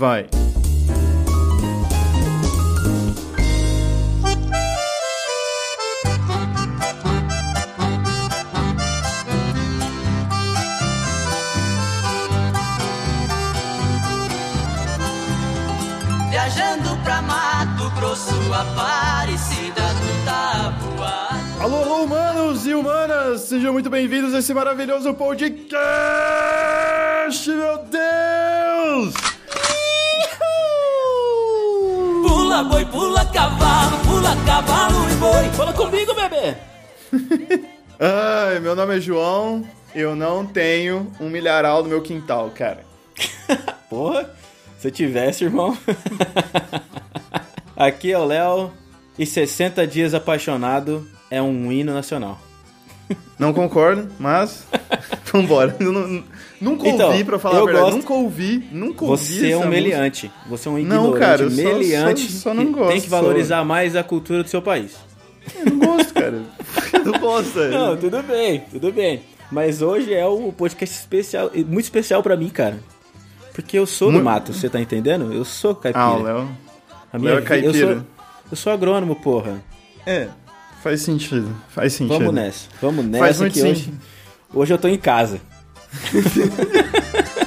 vai. Viajando pra Mato Grosso, Aparecida do Tabuado. Alô, alô, humanos e humanas! Sejam muito bem-vindos a esse maravilhoso podcast, meu Deus! Pula boi, pula cavalo, pula cavalo e boi. Fala comigo, bebê! Ai, meu nome é João, eu não tenho um milharal no meu quintal, cara. Porra, se eu tivesse, irmão. Aqui é o Léo e 60 dias apaixonado é um hino nacional. Não concordo, mas vambora. Eu não- Nunca Então, ouvi, pra falar a eu verdade. gosto- Nunca ouvi, nunca ouvi Você é um meliante. Você é um Não, ignorante, cara, eu só- meliante. só- só não gosto, Tem que valorizar mais a cultura do seu país. Eu não gosto, cara. Eu não gosto. velho. Não, tudo bem, tudo bem. Mas hoje é um podcast especial, muito especial pra mim, cara. Porque eu sou do Muito- mato, você tá entendendo? Eu sou caipira. Ah, o Léo. A minha Léo é caipira. Eu sou, eu sou agrônomo, porra. É, faz sentido. Faz sentido. Vamos nessa. Vamos Faz nessa muito que hoje, hoje eu tô em casa.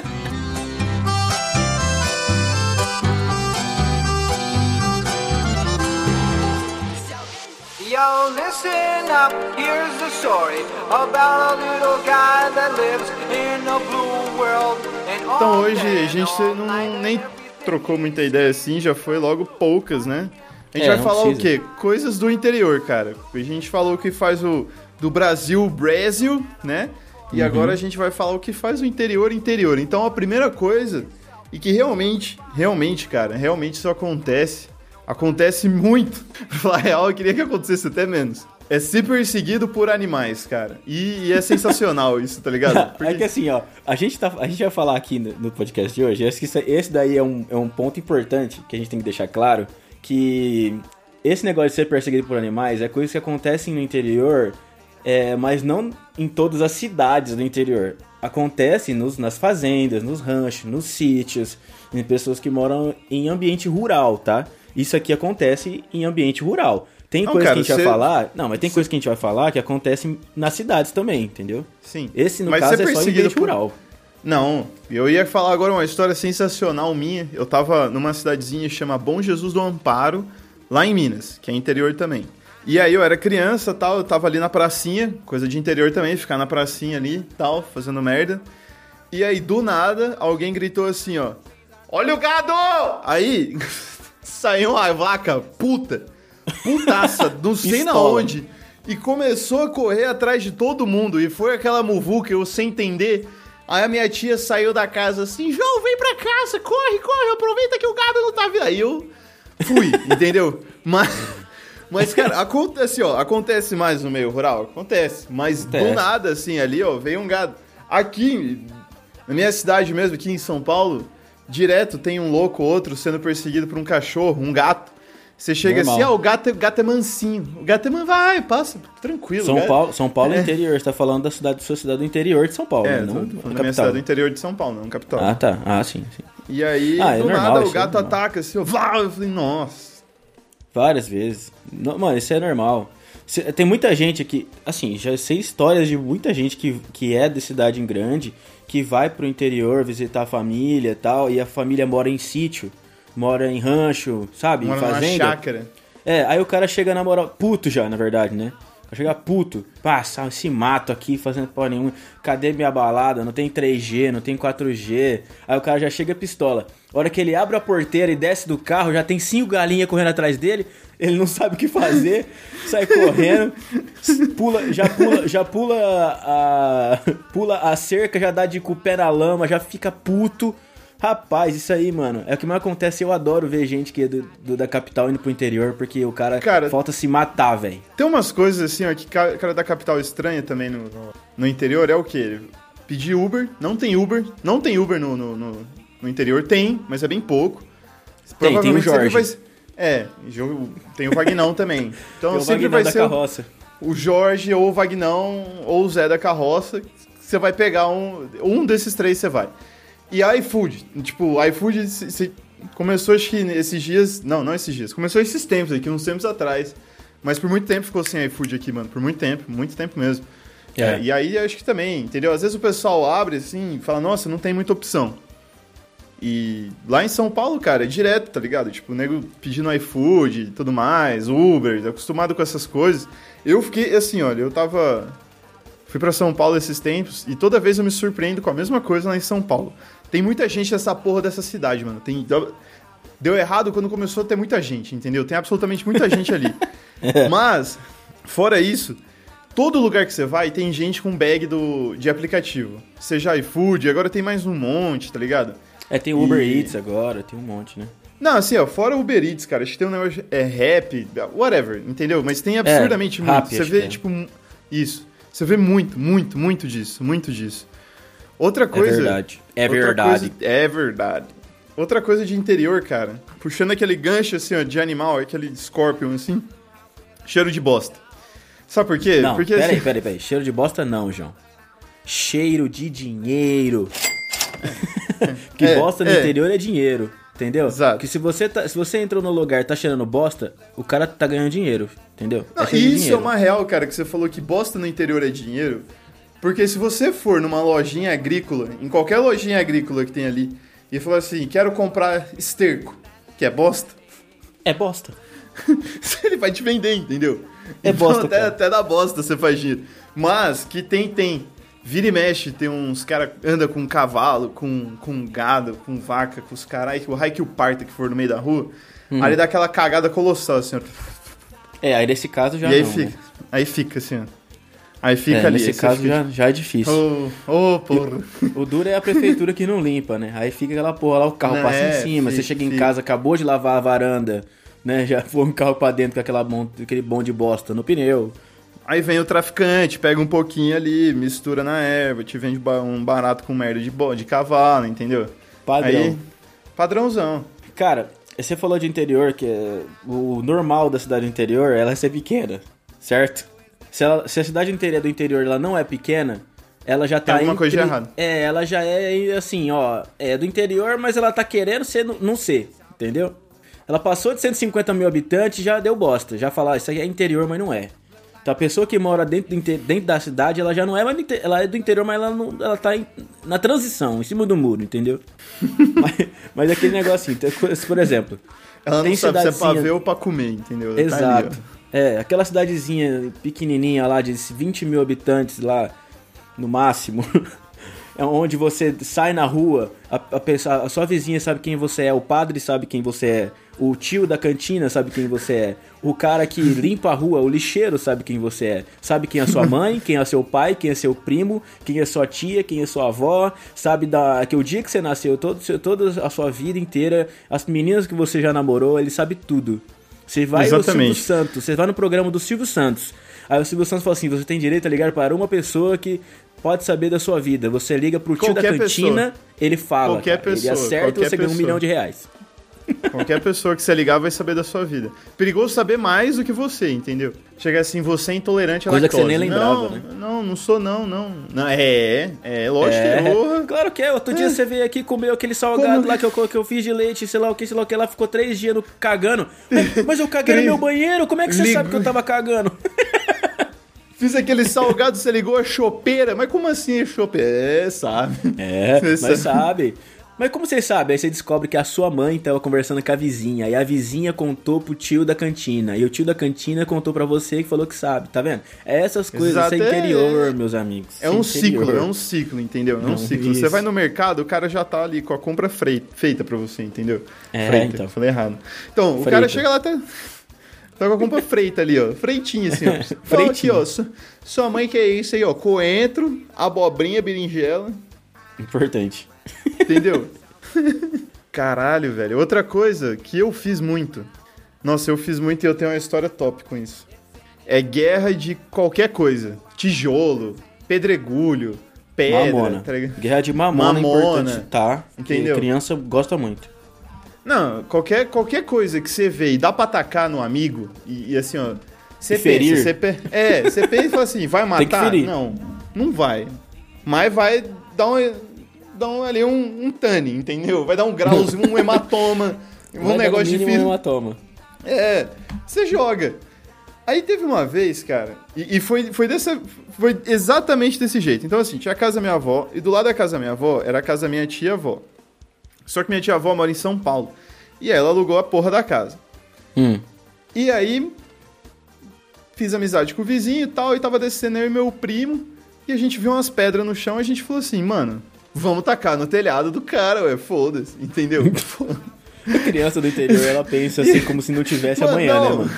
Yo, listen up, here's the story about a little guy that lives in a blue world. And Então hoje a gente não, nem trocou muita ideia assim, já foi logo poucas, né? A gente É, vai falar o precisa. quê? Coisas do interior, cara. A gente falou o que faz o do Brasil, Brasil, né? E Uhum. agora a gente vai falar o que faz o interior, interior. Então a primeira coisa, e que realmente, realmente, cara, realmente isso acontece, acontece muito. Falar real, eu queria que acontecesse até menos. É ser perseguido por animais, cara. E, e é sensacional isso, tá ligado? É que assim, ó, a gente, tá, a gente vai falar aqui no, no podcast de hoje, acho que isso- esse daí é um, é um ponto importante que a gente tem que deixar claro, que esse negócio de ser perseguido por animais é coisa que acontece no interior, é, mas não em todas as cidades do interior. Acontece nos, nas fazendas, nos ranchos, nos sítios, em pessoas que moram em ambiente rural, tá? Isso aqui acontece em ambiente rural. Tem Não, coisa cara, que a gente vai falar. Não, mas tem coisa que a gente vai falar que acontece nas cidades também, entendeu? Sim. Esse, no Mas caso, ser é só em ambiente por- rural. Não, eu ia falar agora uma história sensacional minha. Eu tava numa cidadezinha que chama Bom Jesus do Amparo, lá em Minas, que é interior também. E aí eu era criança tal, eu tava ali na pracinha, coisa de interior também, ficar na pracinha ali tal, fazendo merda. E aí, do nada, alguém gritou assim, ó. Olha o gado! Aí saiu uma vaca puta, putaça, não sei na onde. E começou a correr atrás de todo mundo. E foi aquela muvuca, eu sem entender. Aí a minha tia saiu da casa assim, João, vem pra casa, corre, corre, aproveita que o gado não tá vindo. Aí eu fui, entendeu? Mas, mas, cara, acontece, ó, acontece mais no meio rural, acontece. Mas do Acontece. nada, assim, ali, ó, veio um gado. Aqui, na minha cidade mesmo, aqui em São Paulo, direto tem um louco ou outro sendo perseguido por um cachorro, um gato. Você chega Normal. assim, ah, o gato, é- o gato é mansinho. O gato é man... vai, passa, tranquilo. São Paulo, São Paulo é É. interior, você tá falando da cidade, sua cidade do interior de São Paulo, É, né? tô não minha cidade do interior de São Paulo, não capital. Ah, tá. Ah, sim, sim. E aí, Ah, é do normal, nada, o é gato normal. ataca assim, eu, eu falei, nossa. Várias vezes. Não, mano, isso é normal. Tem muita gente aqui, assim, já sei histórias de muita gente que, que é de cidade em grande, que vai pro interior visitar a família e tal, e a família mora em sítio, mora em rancho, sabe? Mora em numa fazenda. chácara. É, aí o cara chega na moral, puto já, na verdade, né? Vai chegar puto, passa esse mato aqui fazendo porra nenhuma. Cadê minha balada? Não tem 3G, não tem 4G. Aí o cara já chega pistola. A hora que ele abre a porteira e desce do carro, já tem cinco galinhas correndo atrás dele. Ele não sabe o que fazer, sai correndo, pula, já pula, já pula a, pula a cerca, já dá de com o pé na lama, já fica puto. Rapaz, isso aí, mano, é o que mais acontece. Eu adoro ver gente que é do, do- da capital indo pro interior, porque o cara, Cara, falta se matar, velho. Tem umas coisas assim, ó, que ca- cara da capital estranha também no, no, no interior, é o quê? Pedir Uber, não tem Uber, não tem Uber no, no, no- no interior, tem, mas é bem pouco. Tem, tem o Jorge. vai ser- é, tem o Vagnão também. Então Tem sempre vai da ser o- carroça. o Jorge ou o Vagnão ou o Zé da carroça. Você vai pegar um. Um desses três você vai. E iFood. Tipo, iFood, se- se- começou acho que esses dias. Não, não esses dias. Começou esses tempos aqui, uns tempos atrás. Mas por muito tempo ficou sem iFood aqui, mano. Por muito tempo, muito tempo mesmo. É. É, e aí acho que também, entendeu? Às vezes o pessoal abre assim e fala, nossa, não tem muita opção. E lá em São Paulo, cara, é direto, tá ligado? Tipo, o nego pedindo iFood e tudo mais, Uber, acostumado com essas coisas. Eu fiquei assim, olha, eu tava. Fui pra São Paulo esses tempos e toda vez eu me surpreendo com a mesma coisa lá em São Paulo. Tem muita gente nessa porra dessa cidade, mano. Tem. Deu errado quando começou a ter muita gente, entendeu? Tem absolutamente muita gente ali. Mas, fora isso, todo lugar que você vai tem gente com bag do, de aplicativo. Seja iFood, agora tem mais um monte, tá ligado? É, tem Uber E- Eats agora, tem um monte, né? Não, assim, ó, fora o Uber Eats, cara, acho que tem um negócio, é rap, whatever, entendeu? Mas tem absurdamente É, muito. rap, Você vê, é. tipo, isso. Você vê muito, muito, muito disso, muito disso. Outra coisa... verdade. É verdade. coisa- é verdade. Outra coisa de interior, cara, puxando aquele gancho, assim, ó, de animal, aquele scorpion, assim, cheiro de bosta. Sabe por quê? Não, Porque, peraí, assim, peraí, peraí. Cheiro de bosta não, João. Cheiro de dinheiro. Porque É, bosta no é. interior é dinheiro, entendeu? Exato. Que se você, tá, se você entrou no lugar e tá cheirando bosta, o cara tá ganhando dinheiro, entendeu? Não, de isso é dinheiro. uma real, cara, que você falou que bosta no interior é dinheiro. Porque se você for numa lojinha agrícola, em qualquer lojinha agrícola que tem ali, e falar assim, quero comprar esterco, que é bosta, É bosta. ele vai te vender, entendeu? É bosta, até, cara. até da bosta você faz dinheiro. Mas que tem, tem. Vira e mexe, tem uns cara anda com cavalo, com, com gado, com vaca, com os caras, o raio que o parta que for no meio da rua, Hum. aí dá aquela cagada colossal, assim, ó. É, aí nesse caso já e aí não, fica. né? Aí fica assim, ó. Aí fica É, ali. nesse você caso fica, já, já é difícil. Ô, ô, porra. O duro é a prefeitura que não limpa, né? Aí fica aquela porra lá, o carro Não, passa é, em cima, você fica, chega em fica. casa, acabou de lavar a varanda, né? Já foi um carro pra dentro com aquela aquele bom de bosta no pneu. Aí vem o traficante, pega um pouquinho ali, mistura na erva, te vende um barato com merda de, bo- de cavalo, entendeu? Padrão. Aí, padrãozão. Cara, você falou de interior, que é o normal da cidade interior é ela ser pequena, certo? Se, ela- se a cidade inteira do interior ela não é pequena, ela já tá alguma coisa de entre- errado. É, ela já é assim, ó, é do interior, mas ela tá querendo ser, não- ser, entendeu? Ela passou de 150 mil habitantes já deu bosta, já falar, isso aí é interior, mas não é. Então a pessoa que mora dentro, dentro da cidade, ela já não é mais ela é do interior, mas ela, não, ela tá em- na transição, em cima do muro, entendeu? mas, mas aquele negocinho, então, por exemplo, Ela não sabe se é pra ver ou pra comer, entendeu? Tá Exato. é, aquela cidadezinha pequenininha lá de 20 mil habitantes lá, no máximo. É onde você sai na rua, a, a pessoa- a sua vizinha sabe quem você é, o padre sabe quem você é, o tio da cantina sabe quem você é, o cara que limpa a rua, o lixeiro sabe quem você é, sabe quem é sua mãe, quem é seu pai, quem é seu primo, quem é sua tia, quem é sua avó, sabe da, que o dia que você nasceu, todo, toda a sua vida inteira, as meninas que você já namorou, ele sabe tudo. Você vai no Silvio Exatamente. Santos, você vai no programa do Silvio Santos. Aí o Silvio Santos fala assim: você tem direito a ligar para uma pessoa que pode saber da sua vida. Você liga pro tio da Qualquer cantina, pessoa. ele fala. Qualquer cara. pessoa, Ele acerta e você ganha um milhão de reais. Qualquer pessoa que você ligar vai saber da sua vida. Perigoso saber mais do que você, entendeu? Chegar assim, você é intolerante à Coisa que lactose. você nem lembrava, não, né? Não, não sou não, não. não é, é, lógico que É, é. porra. claro que é. Outro dia você veio aqui comer aquele salgado Como? lá que eu, que eu fiz de leite, sei lá o que, sei lá o que lá, ficou três dias no cagando. Mas, mas eu caguei no meu banheiro, como é que você Ligo- sabe que eu tava cagando? Fiz aquele salgado, você ligou a chopeira. Mas como assim a chopeira? É, sabe. É, Você mas sabe. Mas como você sabe? Aí você descobre que a sua mãe tava conversando com a vizinha. E a vizinha contou pro tio da cantina. E o tio da cantina contou pra você que falou que sabe, tá vendo? É essas coisas, Exato, isso é é- interior, meus amigos. É um Isso interior. ciclo, é um ciclo, entendeu? É um Não, ciclo. Você isso. vai no mercado, o cara já tá ali com a compra frei- feita pra você, entendeu? É, freita, então. falei errado. Então, o Freita. cara chega lá, tá, tá com a compra freita ali, ó. Freitinha, assim, ó. Aqui, Freitinha. ó. su- Sua mãe quer isso aí, ó. Coentro, abobrinha, berinjela, Importante. entendeu? Caralho, velho. Outra coisa que eu fiz muito. Nossa, eu fiz muito e eu tenho uma história top com isso. É guerra de qualquer coisa. Tijolo, pedregulho, pedra. mamona. tá? Guerra de mamona, é Mamona. importante, tá? Entendeu? criança gosta muito. Não, qualquer, qualquer coisa que você vê e dá pra atacar no amigo, e, e assim, ó. Você ferir. pensa, pe... É, você pensa e fala assim, vai Tem que matar? ferir. Não, não vai. Mas vai dar uma. dar um, ali um, um tane, entendeu? Vai dar um grauzinho, um hematoma, um Vai negócio difícil. um hematoma. É, você joga. Aí teve uma vez, cara, e, e foi, foi dessa. Foi exatamente desse jeito. Então, assim, tinha a casa da minha avó, e do lado da casa da minha avó era a casa da minha tia-avó. Só que minha tia-avó mora em São Paulo. E ela alugou a porra da casa. Hum. E aí, fiz amizade com o vizinho e tal, e tava descendo eu e meu primo, e a gente viu umas pedras no chão, e a gente falou assim, mano, vamos tacar no telhado do cara, ué, foda-se, entendeu? A criança do interior, ela pensa assim, como se não tivesse Mano, amanhã, né, não. mano?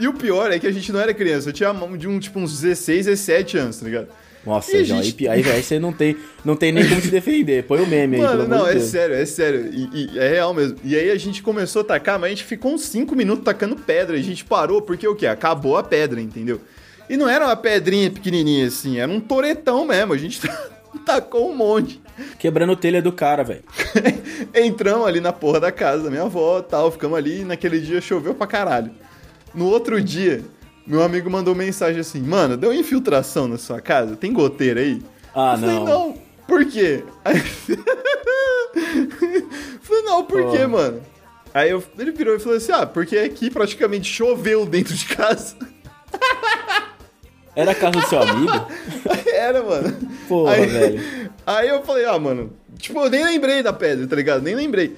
E o pior é que a gente não era criança, eu tinha de um, tipo, uns 16, 17 anos, tá ligado? Nossa, E gente- aí, aí, aí você não tem, não tem nem como te defender. Põe o meme aí, Mano, pelo não, é Deus. sério, é sério. E, e é real mesmo. E aí a gente começou a tacar, mas a gente ficou uns 5 minutos tacando pedra. A gente parou porque o quê? Acabou a pedra, entendeu? E não era uma pedrinha pequenininha assim, era um toretão mesmo. A gente tacou um monte. Quebrando telha do cara, velho. Entramos ali na porra da casa da minha avó tal, ficamos ali e naquele dia choveu pra caralho. No outro dia, meu amigo mandou mensagem assim, mano, deu infiltração na sua casa? Tem goteira aí? Ah, Eu falei, não. não. Por quê? Aí... falei, não, por Pô. quê, mano? Aí eu- ele virou e falou assim, ah, porque aqui praticamente choveu dentro de casa. Era a casa do seu amigo? Era, mano. Porra, aí, velho. Aí eu falei, ah, mano, tipo, eu nem lembrei da pedra, tá ligado? Nem lembrei.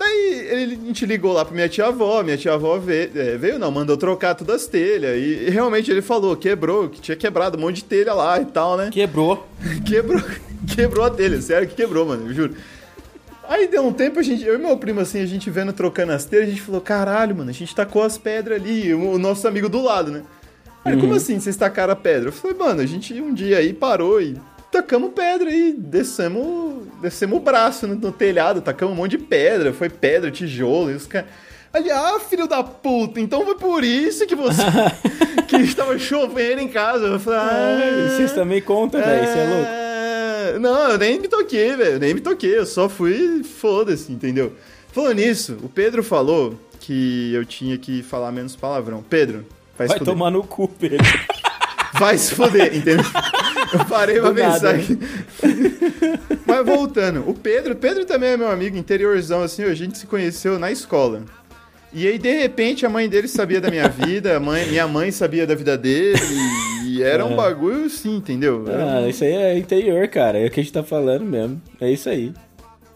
Daí ele, a gente ligou lá pra minha tia-avó, minha tia-avó veio, é, veio, não, mandou trocar todas as telhas. E, e realmente ele falou, quebrou, que tinha quebrado um monte de telha lá e tal, né? Quebrou. Quebrou, quebrou a telha, sério que quebrou, mano, eu juro. Aí deu um tempo, a gente, eu e meu primo, assim, a gente vendo trocando as telhas, a gente falou, caralho, mano, a gente tacou as pedras ali, o, o nosso amigo do lado, né? Aí, como assim vocês tacaram a pedra? Eu falei, mano, a gente um dia aí parou e tacamos pedra e descemos, descemos o braço no, no telhado, tacamos um monte de pedra, foi pedra, tijolo, e os caras... Ali, ah, filho da puta, então foi por isso que você... que estava chovendo em casa. Eu falei, ah... E vocês também contam, velho. Você é louco. É, Não, eu nem me toquei, velho. Nem me toquei. Eu só fui foda-se, entendeu? Falando nisso, o Pedro falou que eu tinha que falar menos palavrão. Pedro, vai, se Vai tomar no cu, Pedro. Vai se fuder, entendeu? Eu parei pra pensar né? aqui. Mas voltando, o Pedro, Pedro também é meu amigo, interiorzão, assim, a gente se conheceu na escola. E aí, de repente, a mãe dele sabia da minha vida, a mãe, minha mãe sabia da vida dele, e era um É. bagulho assim, entendeu? Ah, isso aí é interior, cara. É o que a gente tá falando mesmo. É isso aí.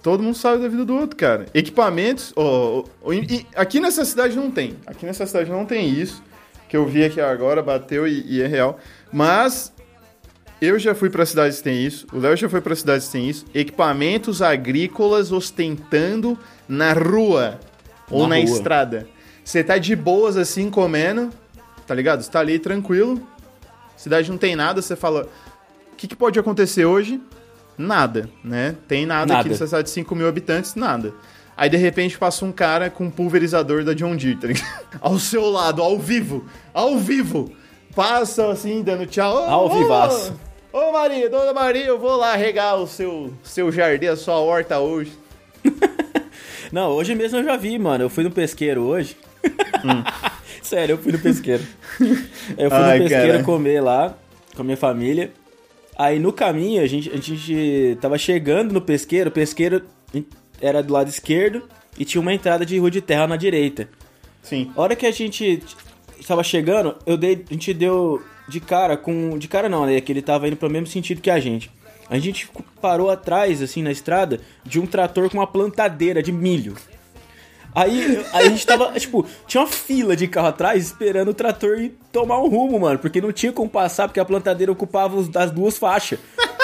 Todo mundo sabe da vida do outro, cara. Equipamentos, ó, e- e aqui nessa cidade não tem. Aqui nessa cidade não tem isso. Que eu vi aqui agora, bateu e, e é real. Mas eu já fui pra cidades que tem isso. O Léo já foi pra cidades que tem isso. Equipamentos agrícolas ostentando na rua ou Na na rua. estrada. Você tá de boas assim comendo, tá ligado? Você tá ali tranquilo. Cidade não tem nada, você fala. O que, que pode acontecer hoje? Nada, né? Tem nada, Nada. aqui nessa cidade de 5 mil habitantes, nada. Aí de repente passa um cara com um pulverizador da John Deere, tá? Ao seu lado, ao vivo, ao vivo. Passa assim, dando tchau. Ao ô, vivaço. Ô Maria, dona Maria, eu vou lá regar o seu, seu jardim, a sua horta hoje. Não, hoje mesmo eu já vi, mano. Eu fui no pesqueiro hoje. Sério, eu fui no pesqueiro. Eu fui Ai, no pesqueiro cara. comer lá com a minha família. Aí no caminho, a gente, a gente tava chegando no pesqueiro. O pesqueiro era do lado esquerdo e tinha uma entrada de rua de terra na direita. Sim. A hora que a gente estava chegando, eu dei, a gente deu de cara com. De cara não, né? Que ele tava indo pro mesmo sentido que a gente. A gente parou atrás, assim, na estrada, de um trator com uma plantadeira de milho. Aí, aí a gente tava, tipo, tinha uma fila de carro atrás esperando o trator ir tomar um rumo, mano, porque não tinha como passar, porque a plantadeira ocupava as duas faixas.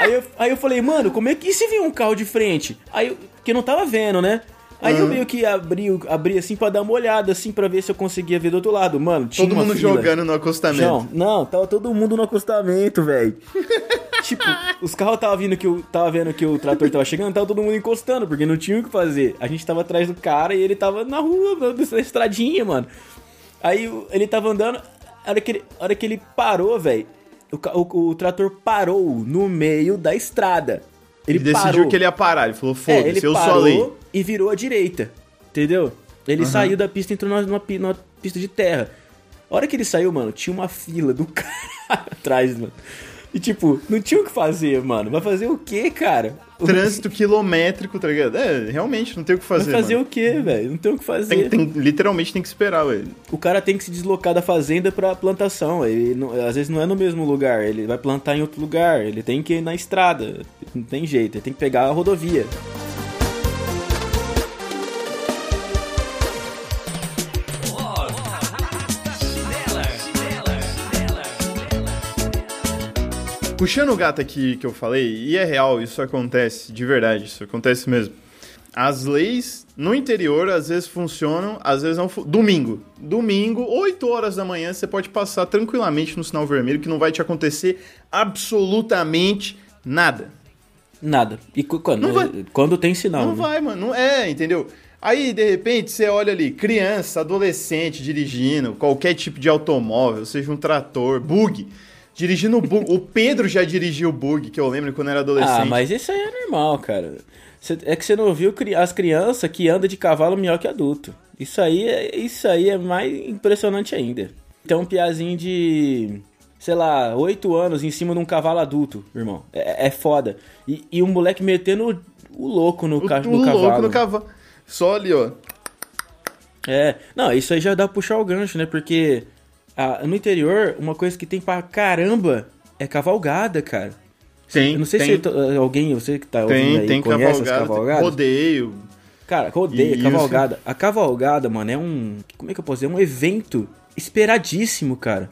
Aí eu, aí eu falei, mano, como é que se viu um carro de frente? Aí eu, porque não tava vendo, né? Aí eu meio que abri, abri assim pra dar uma olhada, assim, pra ver se eu conseguia ver do outro lado. Mano, tinha Todo mundo fila. jogando no acostamento. Não, não, tava todo mundo no acostamento, velho. tipo, os carros tava vindo que eu tava vendo que o trator tava chegando, tava todo mundo encostando, porque não tinha o que fazer. A gente tava atrás do cara e ele tava na rua, na estradinha, mano. Aí ele tava andando, a hora que ele, hora que ele parou, velho, o, o, o trator parou no meio da estrada. Ele, Ele decidiu parou. que ele ia parar. Ele falou, É, foda-se, eu sou a parou lei. e virou à direita, entendeu? Ele saiu da pista e entrou numa, numa numa pista de terra. A hora que ele saiu, mano, tinha uma fila do cara atrás, mano. E tipo, não tinha o que fazer, mano. Vai fazer o quê, cara? Trânsito quilométrico, tá ligado? É, realmente, não tem o que Vai fazer. fazer mano. o quê, velho? Não tem o que fazer. Tem, tem- literalmente tem que esperar, velho. O cara tem que se deslocar da fazenda pra plantação. Ele não- às vezes não é no mesmo lugar, ele vai plantar em outro lugar. Ele tem que ir na estrada. Não tem jeito, ele tem que pegar a rodovia. Puxando o gato aqui que eu falei, e é real, isso acontece, de verdade, isso acontece mesmo. As leis no interior às vezes funcionam, às vezes não. fu- Domingo. Domingo, 8 horas da manhã, você pode passar tranquilamente no sinal vermelho que não vai te acontecer absolutamente nada. Nada. E quando, vai. quando tem sinal. Não né? vai, mano. Não é, entendeu? Aí, de repente, você olha ali, criança, adolescente dirigindo, qualquer tipo de automóvel, seja um trator, bug. Dirigindo bug. o Pedro já dirigiu bug, que eu lembro quando era adolescente. Ah, mas isso aí é normal, cara. É que você não viu as crianças que andam de cavalo melhor que adulto. Isso aí, é, isso aí é mais impressionante ainda. Tem um piazinho de, sei lá, 8 anos em cima de um cavalo adulto, irmão. É, é foda. E, e um moleque metendo o, o louco no, O, ca, o no cavalo. louco no cavalo. Só ali, ó. É, não, isso aí já dá pra puxar o gancho, né? Porque ah, no interior, uma coisa que tem pra caramba é cavalgada, cara. Tem, Eu não sei tem, se to- alguém, você que tá ouvindo tem, aí, tem conhece cavalgada, as cavalgadas? rodeio. Cara, rodeio, Isso. cavalgada. A cavalgada, mano, é um. Como é que eu posso dizer? É um evento esperadíssimo, cara.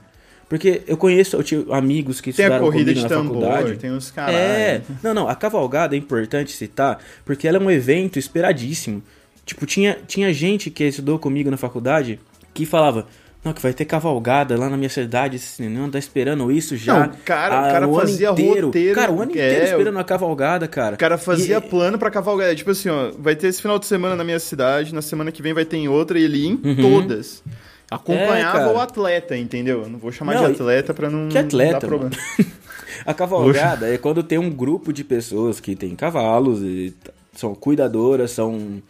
Porque eu conheço, eu tinha amigos que Tem a corrida de na tambor, faculdade. tem os caralho. É, não, não, a cavalgada é importante citar, porque ela é um evento esperadíssimo. Tipo, tinha, tinha gente que estudou comigo na faculdade que falava, não, que vai ter cavalgada lá na minha cidade, esse não tá esperando isso já. Não, cara- o há cara o ano fazia inteiro. roteiro, Cara, o ano é, inteiro o- esperando a cavalgada, cara. O cara fazia E- plano pra cavalgada. Tipo assim, ó, vai ter esse final de semana na minha cidade, na semana que vem vai ter em outra, e ele ia em Uhum. todas. Acompanhava É, o atleta, entendeu? Eu não vou chamar Não, de atleta pra não Que atleta, dar problema. A cavalgada é quando tem um grupo de pessoas que tem cavalos e são cuidadoras, são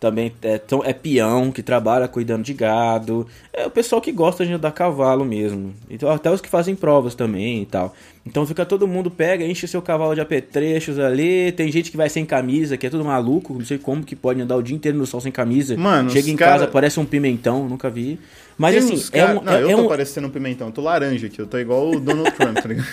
também é, é peão que trabalha cuidando de gado. É o pessoal que gosta de andar a cavalo mesmo. Então até os que fazem provas também e tal. Então fica todo mundo pega, enche seu cavalo de apetrechos ali. Tem gente que vai sem camisa, que é tudo maluco, não sei como que pode andar o dia inteiro no sol sem camisa. Mano, chega em cara- casa parece um pimentão, nunca vi. Mas Tem assim, é cara- um, Não, é- eu é tô um- parecendo um pimentão. Eu tô laranja aqui. Eu tô igual o Donald Trump, tá ligado?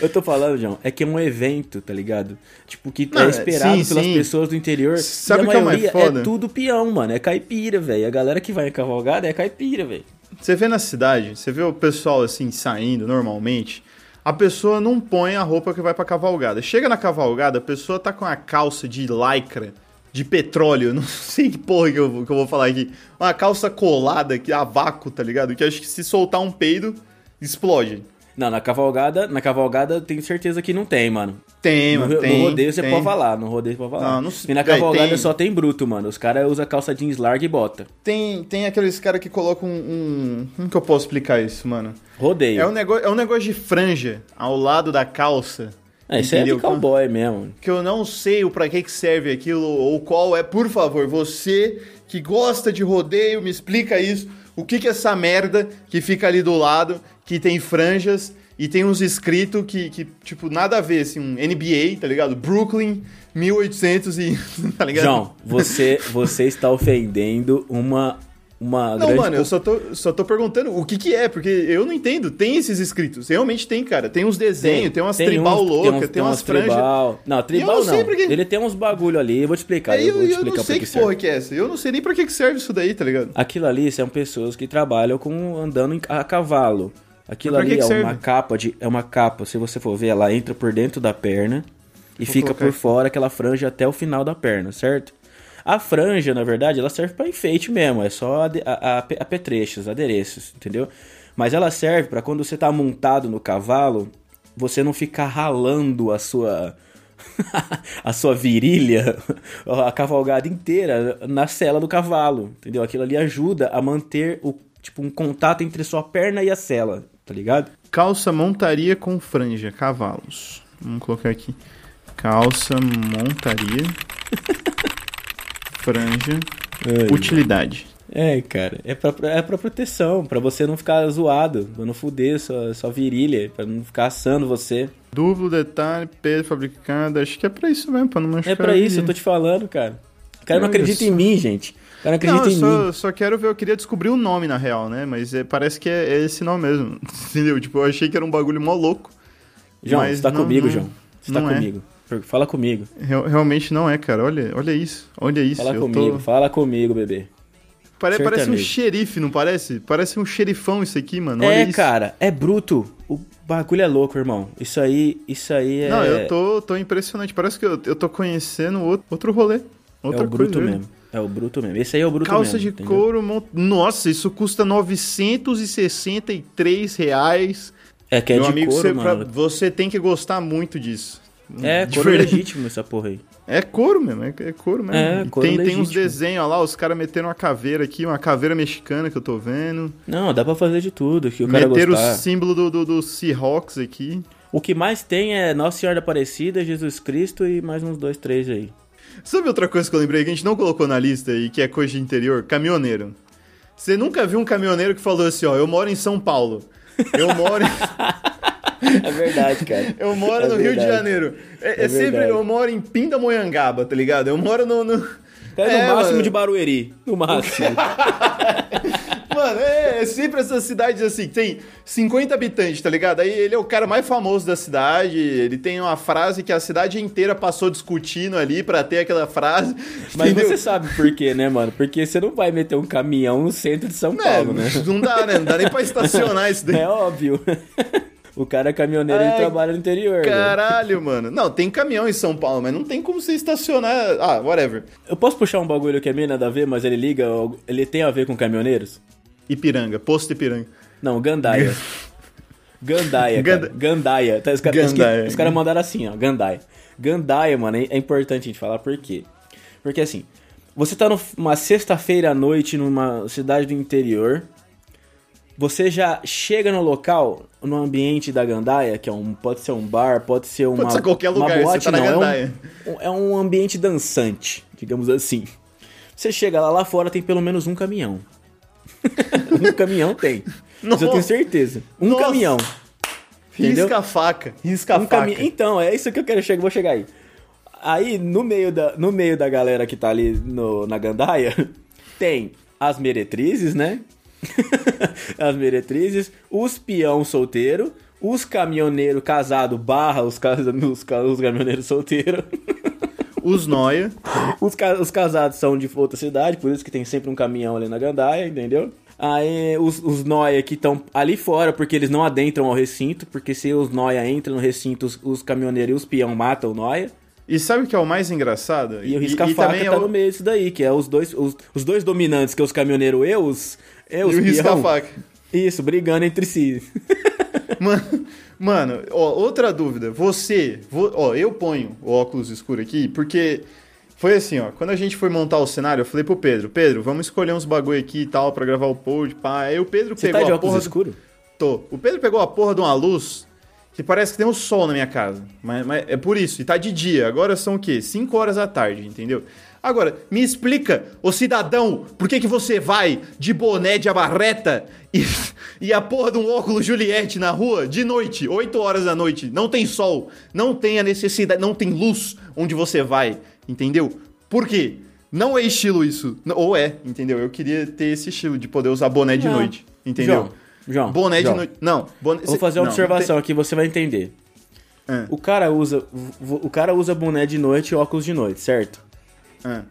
Eu tô falando, João, é que é um evento, tá ligado? Tipo, que Não, é é- esperado sim, pelas sim. pessoas do interior. Sabe e a o que é o mais maioria foda? é tudo peão, mano. É caipira, velho. A galera que vai em cavalgada é caipira, velho. Você vê na cidade, você vê o pessoal assim saindo normalmente, a pessoa não põe a roupa que vai pra cavalgada. Chega na cavalgada, a pessoa tá com a calça de lycra, de petróleo, não sei que porra que eu, que eu vou falar aqui. Uma calça colada, que a vácuo, tá ligado? Que acho que se soltar um peido, explode. Não, na cavalgada, na cavalgada eu tenho certeza que não tem, mano. Tem, no, mano, no tem. rodeio você tem. pode falar, no rodeio você pode falar. Não, não sei. e na cavalgada tem- só tem bruto, mano. Os caras usam calça jeans larga e bota. Tem, tem aqueles caras que colocam um, um. Como que eu posso explicar isso, mano? Rodeio. É um, negócio, é um negócio de franja ao lado da calça. É, isso é de entendeu? cowboy mesmo. que eu não sei o pra que que serve aquilo ou qual é, por favor, você que gosta de rodeio, me explica isso. O que que é essa merda que fica ali do lado, que tem franjas e tem uns escritos que, que, tipo, nada a ver, assim, um NBA, tá ligado? Brooklyn, 1800 e... tá ligado? João, você, você está ofendendo uma, uma Não, mano, eu só tô, só tô perguntando o que que é, porque eu não entendo. Tem esses escritos, realmente tem, cara. Tem uns desenhos, tem, umas tribal uns- loucas, tem, uns- umas franjas. tribal. Não, tribal não não. sei por quê. Ele tem uns bagulho ali, eu vou te explicar. Aí eu vou eu, te eu explicar não por sei que que porra que é essa. Eu não sei nem pra que que serve isso daí, tá ligado? Aquilo ali são pessoas que trabalham com andando a cavalo. Aquilo ali é que uma serve? capa de é uma capa, se você for ver, ela entra por dentro da perna e Vou fica por aqui. fora aquela franja até o final da perna, certo? A franja, na verdade, ela serve para enfeite mesmo, é só apetrechos, adereços, entendeu? Mas ela serve para quando você tá montado no cavalo, você não ficar ralando a sua a sua virilha, a cavalgada inteira na cela do cavalo, entendeu? Aquilo ali ajuda a manter o tipo um contato entre sua perna e a cela, tá ligado? Calça montaria com franja, cavalos. Vamos colocar aqui. Calça montaria. franja. utilidade. É, cara, é pra, é pra proteção, pra você não ficar zoado, pra não fuder sua, sua virilha, pra não ficar assando você. Duplo detalhe, Pedro fabricado. Acho que é pra isso mesmo, pra não machucar. É pra isso, eu tô te falando, cara. O cara não Olha acredita em mim, gente. Cara não Não, acredita eu em mim. só, só quero ver, eu queria descobrir o nome na real, né? Mas é, parece que é, é esse nome mesmo. Entendeu? Tipo, eu achei que era um bagulho mó louco. João, mas você tá não- comigo, não- João. Você tá não é. comigo. Fala comigo. Real- realmente não é, cara. Olha, olha isso. Olha isso. Fala eu comigo. Tô... Fala comigo, bebê. Pare- parece um xerife, não parece? Parece um xerifão isso aqui, mano. Olha é, isso. cara, é bruto. O bagulho é louco, irmão. Isso aí, isso aí é. Não, eu tô, tô impressionante. Parece que eu, eu tô conhecendo outro, outro rolê. É Outra o bruto coisa, mesmo. É o bruto mesmo. Esse aí é o bruto Calça mesmo. de entendeu? couro. mon- Nossa, isso custa 963 reais. É que é Meu de amigo, couro, você, pra- mano. você tem que gostar muito disso. É, De couro verdade. legítimo essa porra aí. É couro mesmo, é, é couro mesmo. É, couro tem, tem uns desenhos ó lá, os caras meteram uma caveira aqui, uma caveira mexicana que eu tô vendo. Não, dá pra fazer de tudo que o cara Meteram gostar. o símbolo do, do, do Seahawks aqui. O que mais tem é Nossa Senhora Aparecida, Jesus Cristo e mais uns dois, três aí. Sabe outra coisa que eu lembrei que a gente não colocou na lista e que é coisa de interior? Caminhoneiro. Você nunca viu um caminhoneiro que falou assim, ó, eu moro em São Paulo. Eu moro, É verdade, cara. eu moro É no Rio de verdade. Janeiro. É, é É sempre, verdade. eu moro em Pindamonhangaba, tá ligado? Eu moro no... no... É no máximo mano. de Barueri. No máximo. Mano, é, é sempre essas cidades assim, tem 50 habitantes, tá ligado? Aí ele é o cara mais famoso da cidade, ele tem uma frase que a cidade inteira passou discutindo ali pra ter aquela frase. Mas você sabe por quê, né, mano? Porque você não vai meter um caminhão no centro de São É, Paulo, né? não dá, né? Não dá nem pra estacionar isso daí. É óbvio. O cara é caminhoneiro, ele Ai, trabalha no interior. né? Caralho, mano. Não, tem caminhão em São Paulo, mas não tem como você estacionar. Ah, whatever. Eu posso puxar um bagulho que é meio nada a ver, mas ele liga, ele tem a ver com caminhoneiros? Ipiranga, posto Ipiranga. Não, Gandaia. Gandaia, cara. Ganda- Gandaia. Tá, os caras os caras mandaram assim, ó, Gandaia. Gandaia, mano, é, é importante a gente falar por quê? Porque assim, você tá numa sexta-feira à noite numa cidade do interior, você já chega no local, no ambiente da Gandaia, que é um, pode ser um bar, pode ser uma ser qualquer uma lugar, você boate, tá na não, é um- Gandaia. é um ambiente dançante, digamos assim. Você chega lá, lá fora tem pelo menos um caminhão. um caminhão tem. Isso eu tenho Nossa. certeza. Um Nossa. caminhão. Entendeu? Risca a faca. Risca a Um faca. cami... Então, é isso que eu quero chegar, vou chegar aí. Aí, no meio da, no meio da galera que tá ali no, na gandaia, tem as meretrizes, né? as meretrizes, os peão solteiro, os caminhoneiro casado barra os, os, ca- os caminhoneiros solteiros. Os noia. Os, ca- os casados são de outra cidade, por isso que tem sempre um caminhão ali na gandaia, entendeu? Aí os, os noia que estão ali fora, porque eles não adentram ao recinto, porque se os noia entram no recinto, os, os caminhoneiros e os peão matam o noia. E sabe o que é o mais engraçado? E o risca-faca também tá é o... no meio disso daí, que é os dois, os, os dois dominantes, que é os caminhoneiros e os, e os E o risca-faca. Isso, brigando entre si. Mano, mano, ó, outra dúvida. Você, vo- ó, eu ponho o óculos escuro aqui porque foi assim, ó. Quando a gente foi montar o cenário, eu falei pro Pedro, Pedro, vamos escolher uns bagulho aqui e tal pra gravar o pod, pá. Aí o Pedro Você pegou tá de a óculos porra. do- escuro? Tô. O Pedro pegou a porra de uma luz que parece que tem um sol na minha casa. Mas, mas é por isso. E tá de dia. Agora são o quê? 5 horas da tarde, entendeu? Agora, me explica, ô cidadão, por que, que você vai de boné de abarreta e, e a porra de um óculos Juliette na rua de noite, 8 horas da noite? Não tem sol, não tem a necessidade, não tem luz onde você vai, entendeu? Por quê? Não é estilo isso. Ou é, entendeu? Eu queria ter esse estilo de poder usar boné de Não. noite, entendeu? João, João, Boné João. de noite. Não, boné. Vou fazer uma não, observação aqui, você vai entender. tem- O cara usa, o cara usa boné de noite e óculos de noite, certo? Ah, ah.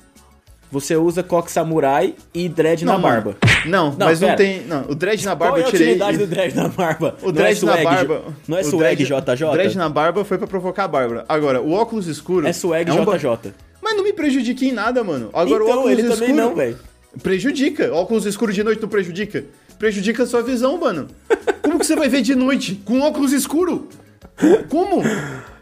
Você usa coque samurai e dread na Não, barba. Não, Não, mas não pera. tem. Não, o dread na barba Qual é a eu tirei. utilidade do dread na barba? O dread não é na swag, barba. Jo- Não é o swag dread- JJ? O dread na barba foi pra provocar a Bárbara. Agora, o óculos escuro. É swag um ba- JJ. Mas não me prejudica em nada, mano. Agora o Então, óculos ele escuro. também não, velho. Prejudica. Óculos escuro de noite não prejudica. Prejudica a sua visão, mano. Como que você vai ver de noite com óculos escuro? Como?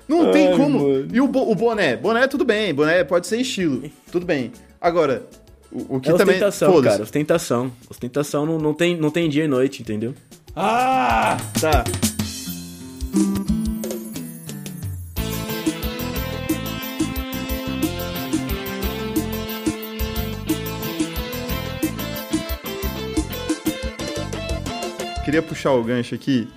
Não tem Ai, como. mano. E o, bo- o boné? Boné tudo bem, boné pode ser estilo. Tudo bem. Agora, o, o que É também. ostentação, cara. Ostentação. Ostentação não, não, tem, não tem dia e noite, entendeu? Ah! Tá. Queria puxar o gancho aqui.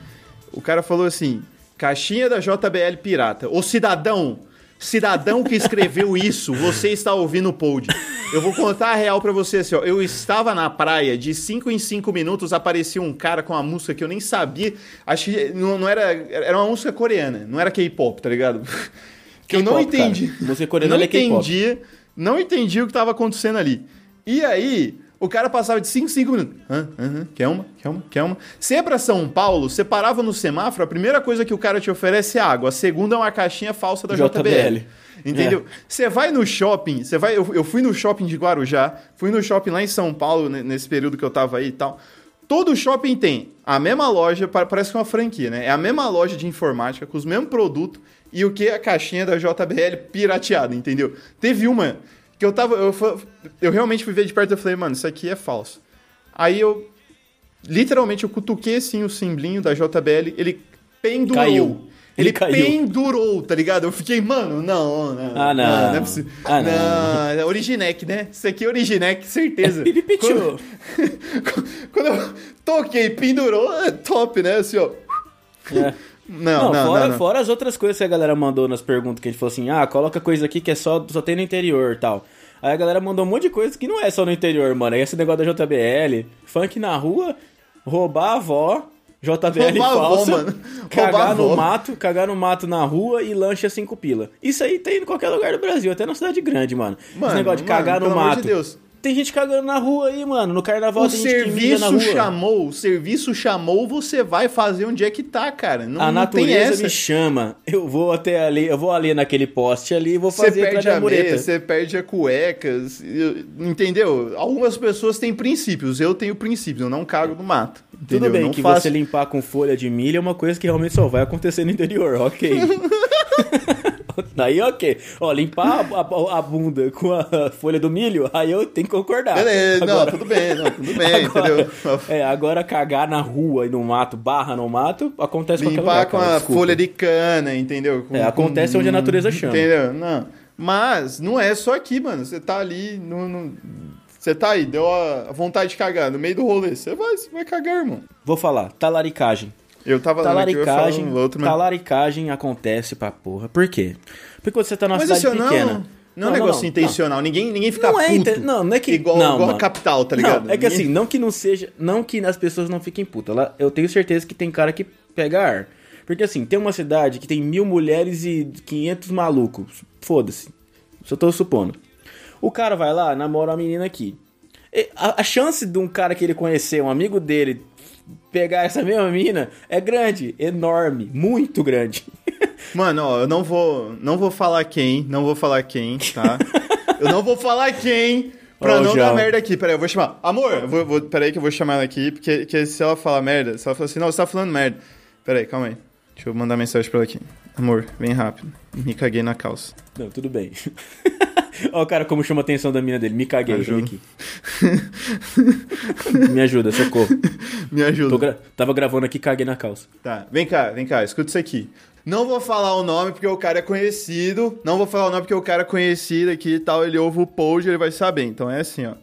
O cara falou assim: Caixinha da JBL Pirata. Ô cidadão, cidadão que escreveu isso, você está ouvindo o pod. Eu vou contar a real pra você assim, ó. Eu estava na praia, de 5 em 5 minutos aparecia um cara com uma música que eu nem sabia. Acho que não, não era. Era uma música coreana, não era K-pop, tá ligado? Que eu não K-pop, cara. entendi. Música coreana não é K-pop. entendi. Não entendi o que tava acontecendo ali. E aí, o cara passava de 5 em 5 minutos. Hã? Hã? Quer uma? Quer uma? Quer uma? Se é pra São Paulo, você parava no semáforo, a primeira coisa que o cara te oferece é água. A segunda é uma caixinha falsa da JBL. JBL. Entendeu? Você vai no shopping, você vai. Eu, eu fui no shopping de Guarujá, fui no shopping lá em São Paulo, ne- nesse período que eu tava aí e tal. Todo shopping tem a mesma loja, pa- parece que é uma franquia, né? É a mesma loja de informática, com os mesmos produtos e o que? A caixinha da JBL pirateada, entendeu? Teve uma que eu tava. Eu, eu realmente fui ver de perto e falei, mano, isso aqui é falso. Aí eu. Literalmente, eu cutuquei assim o simblinho da JBL, ele pendurou. Caiu. Ele, Ele caiu. pendurou, tá ligado? Eu fiquei, mano, não, não. Ah, não. Não, é possível. Ah, não. não. é Originec, né? Isso aqui é Originec, certeza. Pipipichu. Quando, quando eu toquei, pendurou, é top, né? Assim, ó. É. Não, Não, não, fora, não, fora as outras coisas que a galera mandou nas perguntas, que a gente falou assim, ah, coloca coisa aqui que é só, só tem no interior e tal. Aí a galera mandou um monte de coisa que não é só no interior, mano. Aí esse negócio da JBL, funk na rua, roubar a avó, JBL Roubar avó, falsa, mano. Roubar a cagar no avó. mato, cagar no mato na rua e lancha cinco pila. Isso aí tem em qualquer lugar do Brasil, até na cidade grande, mano. Mano, esse negócio de mano, cagar no pelo amor de mato. Deus. Tem gente cagando na rua aí, mano. No carnaval O tem gente que na serviço rua. chamou, o serviço chamou, você vai fazer onde é que tá, cara. Não, A natureza me chama. Eu vou até ali, eu vou ali naquele poste ali e vou Você fazer pra perde a mureta. você perde a cuecas, e- entendeu? Algumas pessoas têm princípios, eu tenho princípios, eu não cago no mato. Entendeu? Tudo bem não que faço... você limpar com folha de milho é uma coisa que realmente só vai acontecer no interior, ok. Daí ok. Ó, limpar a, a- a bunda com a folha do milho, aí eu tenho que concordar. Beleza, não, Agora- tudo bem, não, tudo bem, agora- entendeu? É, agora cagar na rua e no mato, barra no mato, acontece Limpar lugar, com cara, a desculpa. folha de cana, entendeu? Com- É, acontece onde a natureza chama. Entendeu? Não. Mas não é só aqui, mano. Você tá ali no. no- Você tá aí, deu a vontade de cagar no meio do rolê. Você vai, você vai cagar, irmão. Vou falar, talaricagem. Eu tava lendo Talaricagem, um outro, mas... talaricagem acontece pra porra. Por quê? Porque quando você tá numa Mas cidade isso não, pequena. não, é um negócio intencional. Ninguém, ninguém fica Não é, puto. inte- não, não é que Igual, não, igual a capital, tá ligado? Não, é que assim, não que não seja, não que as pessoas não fiquem putas. Ela- Eu tenho certeza que tem cara que pega ar. Porque assim, tem uma cidade que tem mil mulheres e 500 malucos. Foda-se. Só tô supondo. O cara vai lá, namora uma menina aqui. A, a chance de um cara que ele conheceu, um amigo dele, pegar essa mesma mina é grande, enorme, muito grande. Mano, ó, eu não vou, não vou falar quem, não vou falar quem, tá? eu não vou falar quem pra Ô, não dar merda aqui. Peraí, eu vou chamar. Amor, eu vou, vou, peraí que eu vou chamar ela aqui, porque que se ela falar merda, se ela falar assim, não, você tá falando merda. Peraí, calma aí. Deixa eu mandar mensagem pra ela aqui. Amor, vem rápido. Me caguei na calça. Não, tudo bem. Ó o cara como chama a atenção da mina dele. Me caguei, Ajuda. aqui. Me ajuda, socorro. Me ajuda. Gra- Tava gravando aqui, caguei na calça. Tá, vem cá, vem cá, escuta isso aqui. Não vou falar o nome porque o cara é conhecido. Não vou falar o nome porque o cara é conhecido aqui e tal. Ele ouve o pod, ele vai saber. Então é assim, ó.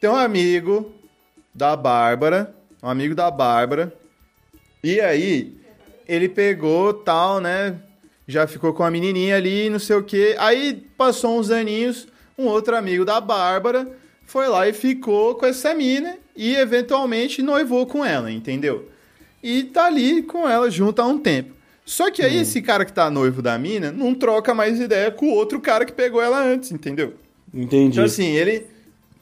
Tem um amigo da Bárbara. Um amigo da Bárbara. E aí, ele pegou tal, né? Já ficou com a menininha ali, não sei o quê. Aí passou uns aninhos, um outro amigo da Bárbara foi lá e ficou com essa mina e eventualmente noivou com ela, entendeu? E tá ali com ela junto há um tempo. Só que aí esse cara que tá noivo da mina não troca mais ideia com o outro cara que pegou ela antes, entendeu? Entendi. Então assim, ele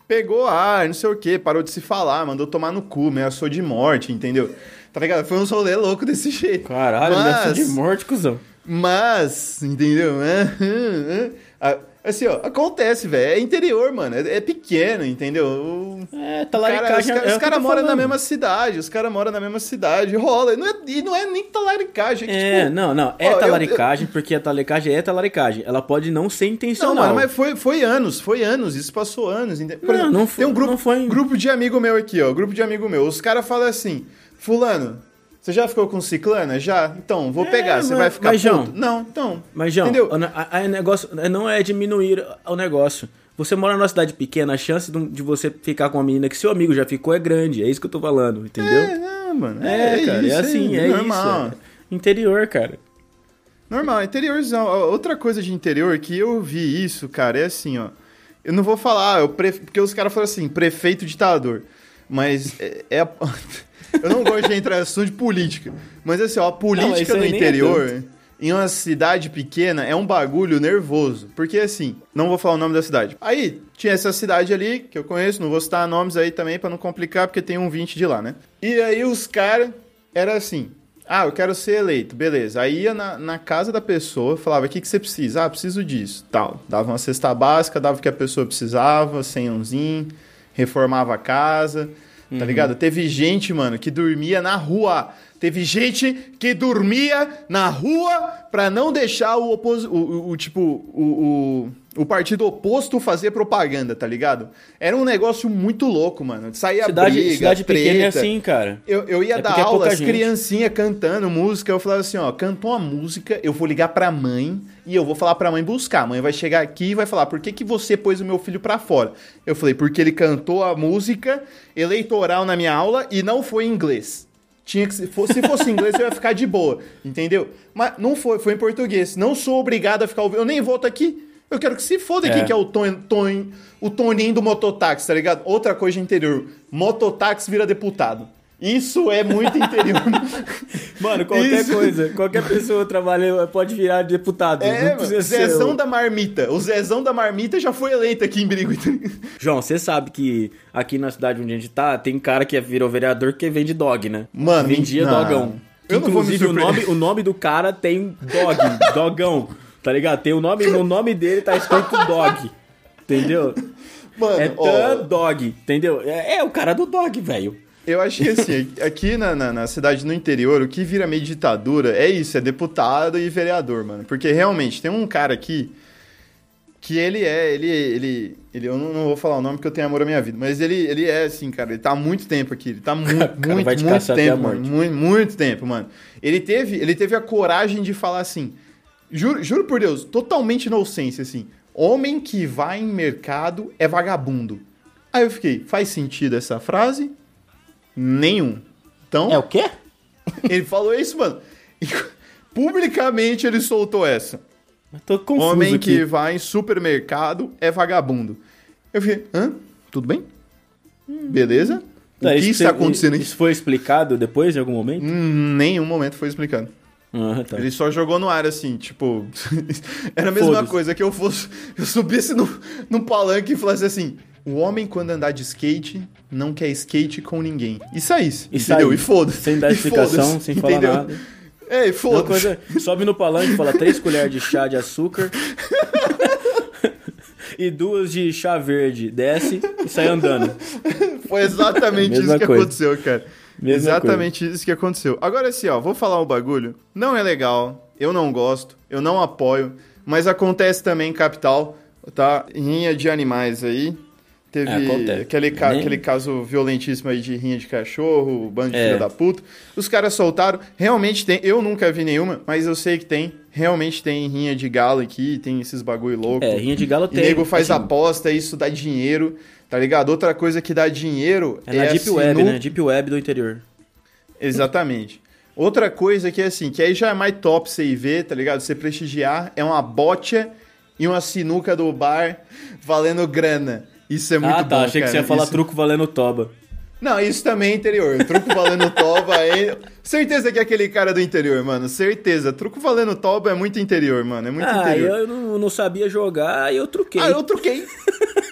pegou ar, não sei o que, parou de se falar, mandou tomar no cu, ameaçou de morte, entendeu? Tá ligado? Foi um rolê louco desse jeito. Caralho, mas, de morte, cuzão. mas, entendeu? Assim, ó, acontece, velho. É interior, mano. É, é pequeno, entendeu? É, Cara, os talaricagem caras é os caras eu moram na mesma cidade, os caras moram na mesma cidade, rola. E não é, e não é nem talaricagem, é É, tipo, não, não. É ó, eu- talaricagem, porque a talaricagem é talaricagem. Ela pode não ser Não, intencional. mano, mas foi, foi anos, foi anos, isso passou anos. Por Não, exemplo, não foi- tem um grupo, não foi- grupo de amigo meu aqui, ó, grupo de amigo meu. Os caras falam assim, fulano, você já ficou com ciclana? Já? Então, vou É, pegar, você mas- vai ficar mas? João, Não, então. Mas, João, entendeu? a, a negócio não é diminuir o negócio. Você mora numa cidade pequena, a chance de, você ficar com uma menina que seu amigo já ficou é grande. É isso que eu tô falando, entendeu? É, não, mano. É, cara, é isso, assim, é normal. isso. Interior, cara. Normal, interiorzão. Outra coisa de interior que eu vi isso, cara, é assim, ó. Eu não vou falar, eu pre- porque os caras falam assim, prefeito ditador. Mas é. é a- eu não gosto de entrar em assunto de política. Mas assim, ó, a Não, política isso no é interior, em uma cidade pequena, é um bagulho nervoso. Porque assim, não vou falar o nome da cidade. Aí, tinha essa cidade ali, que eu conheço, não vou citar nomes aí também pra não complicar, porque tem um 20 de lá, né? E aí os caras, era assim. Ah, eu quero ser eleito, beleza. Aí ia na, na casa da pessoa, falava, o que, que você precisa? Ah, preciso disso, tal. Dava uma cesta básica, dava o que a pessoa precisava, senhãozinho, reformava a casa, tá ligado? Teve gente, mano, que dormia na rua. Teve gente que dormia na rua pra não deixar o, opos... o, o, o, tipo, o, o, o partido oposto fazer propaganda, tá ligado? Era um negócio muito louco, mano. Saía Cidade, briga, cidade pequena é treta. assim, cara. Eu, eu ia É dar é aula, pouca as criancinhas cantando música, eu falava assim, ó, cantou uma música, eu vou ligar pra mãe e eu vou falar pra mãe buscar. A mãe vai chegar aqui e vai falar, por que, que você pôs o meu filho pra fora? Eu falei, porque ele cantou a música eleitoral na minha aula e não foi em inglês. Tinha que se fosse, se fosse em inglês eu ia ficar de boa, entendeu? Mas não foi, foi em português. Não sou obrigado a ficar ouvindo. Eu nem volto aqui. Eu quero que se foda aqui É. que é o Ton, Ton, o Toninho do mototáxi, tá ligado? Outra coisa de interior. Mototáxi vira deputado. Isso é muito interior. Mano, qualquer Isso. coisa, qualquer pessoa trabalha, pode virar deputado. É, não Zezão da Marmita. O Zezão da Marmita já foi eleito aqui em Birigui. João, você sabe que aqui na cidade onde a gente tá, tem cara que virou vereador que vende dog, né? Mano, Vendia não. dogão. Eu não vou me Inclusive, o nome, o nome do cara tem dog, dogão. Tá ligado? Tem o nome, no nome dele tá escrito dog. Entendeu? Mano, É ó, dog, entendeu? É, é o cara do dog, velho. eu acho que assim, aqui na, na, na cidade no interior, o que vira meio ditadura é isso, é deputado e vereador, mano. Porque realmente tem um cara aqui que ele é, ele, ele, ele eu não, não vou falar o nome porque eu tenho amor à minha vida, mas ele, ele é assim, cara, ele tá há muito tempo aqui, ele tá muito, muito, muito tempo, mano, muito, muito tempo, mano. Ele teve, ele teve a coragem de falar assim, juro, juro por Deus, totalmente inocência, assim, homem que vai em mercado é vagabundo. Aí eu fiquei, faz sentido essa frase? Nenhum. Então, É o quê? ele falou isso, mano. E publicamente ele soltou essa. Eu tô confuso Homem aqui. que vai em supermercado é vagabundo. Eu fiquei, hã? Tudo bem? Beleza? O Tá, que isso está acontecendo aqui? Isso foi explicado depois, em algum momento? Em nenhum momento foi explicado. Ah, tá. Ele só jogou no ar assim, tipo. Era a mesma coisa que eu fosse. Eu subisse no, no palanque e falasse assim: o homem, quando andar de skate, não quer skate com ninguém. E saísse. E entendeu? E foda-se. Sem dar explicação, sem falar entendeu? nada. É, e foda-se. sobe no palanque e fala três colheres de chá de açúcar e duas de chá verde. Desce e sai andando. Foi exatamente isso que coisa. aconteceu, cara. Mesma exatamente isso que aconteceu. Agora assim, ó, vou falar um bagulho. Não é legal, eu não gosto, eu não apoio, mas acontece também em capital, tá? Rinha de animais aí. Teve É, aquele, ca- Nem- aquele caso violentíssimo aí de rinha de cachorro, bando de É. filha da puta. Os caras soltaram. Realmente tem. Eu nunca vi nenhuma, mas eu sei que tem. Realmente tem rinha de galo aqui, tem esses bagulho louco. É, rinha de galo E tem. nego faz assim, aposta, isso dá dinheiro, tá ligado? Outra coisa que dá dinheiro É na Deep sinu- Web, né? Deep Web do interior. Exatamente. Outra coisa que é assim, que aí já é mais top você ir ver, tá ligado? Você prestigiar, é uma bocha e uma sinuca do bar valendo grana. Isso é muito ah, tá. bom, achei que cara. você ia falar Isso- truco valendo toba. Não, isso também é interior. Truco valendo toba é... Certeza que é aquele cara do interior, mano. Certeza. Truco valendo toba é muito interior, mano. É muito ah, interior. eu não, não sabia jogar e eu truquei. Ah, eu troquei.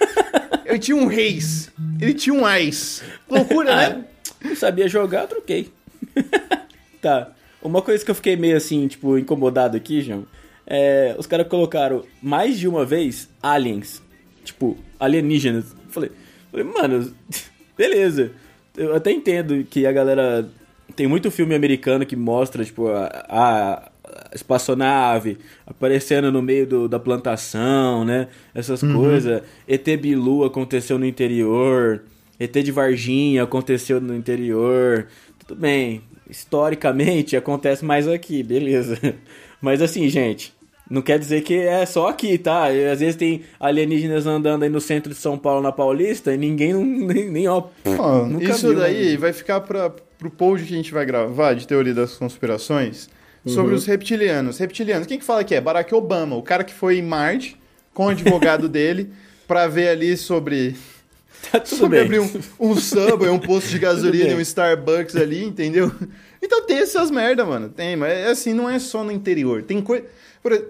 eu tinha um reis. Ele tinha um ais. Loucura, né? Não sabia jogar, eu troquei. tá. Uma coisa que eu fiquei meio assim, tipo, incomodado aqui, João, é. Os caras colocaram mais de uma vez aliens. Tipo, alienígenas. Falei, falei, mano, beleza. Eu até entendo que a galera. Tem muito filme americano que mostra, tipo, a, a espaçonave aparecendo no meio do- da plantação, né? Essas coisas. ET Bilu aconteceu no interior. ET de Varginha aconteceu no interior. Tudo bem. Historicamente acontece mais aqui, beleza. Mas assim, gente, não quer dizer que é só aqui, tá? Às vezes tem alienígenas andando aí no centro de São Paulo, na Paulista, e ninguém não, nem, nem ó. Nunca isso viu, daí né? vai ficar para pro post que a gente vai gravar de teoria das conspirações. sobre Uhum. os reptilianos. Reptilianos, quem que fala que é? Barack Obama, o cara que foi em Marte com o advogado dele pra ver ali sobre Tá tudo sobre bem. abrir um, um Subway, um posto de gasolina, bem. um Starbucks ali, entendeu? Então tem essas merda, mano. Tem, mas é assim, não é só no interior. Tem coisa.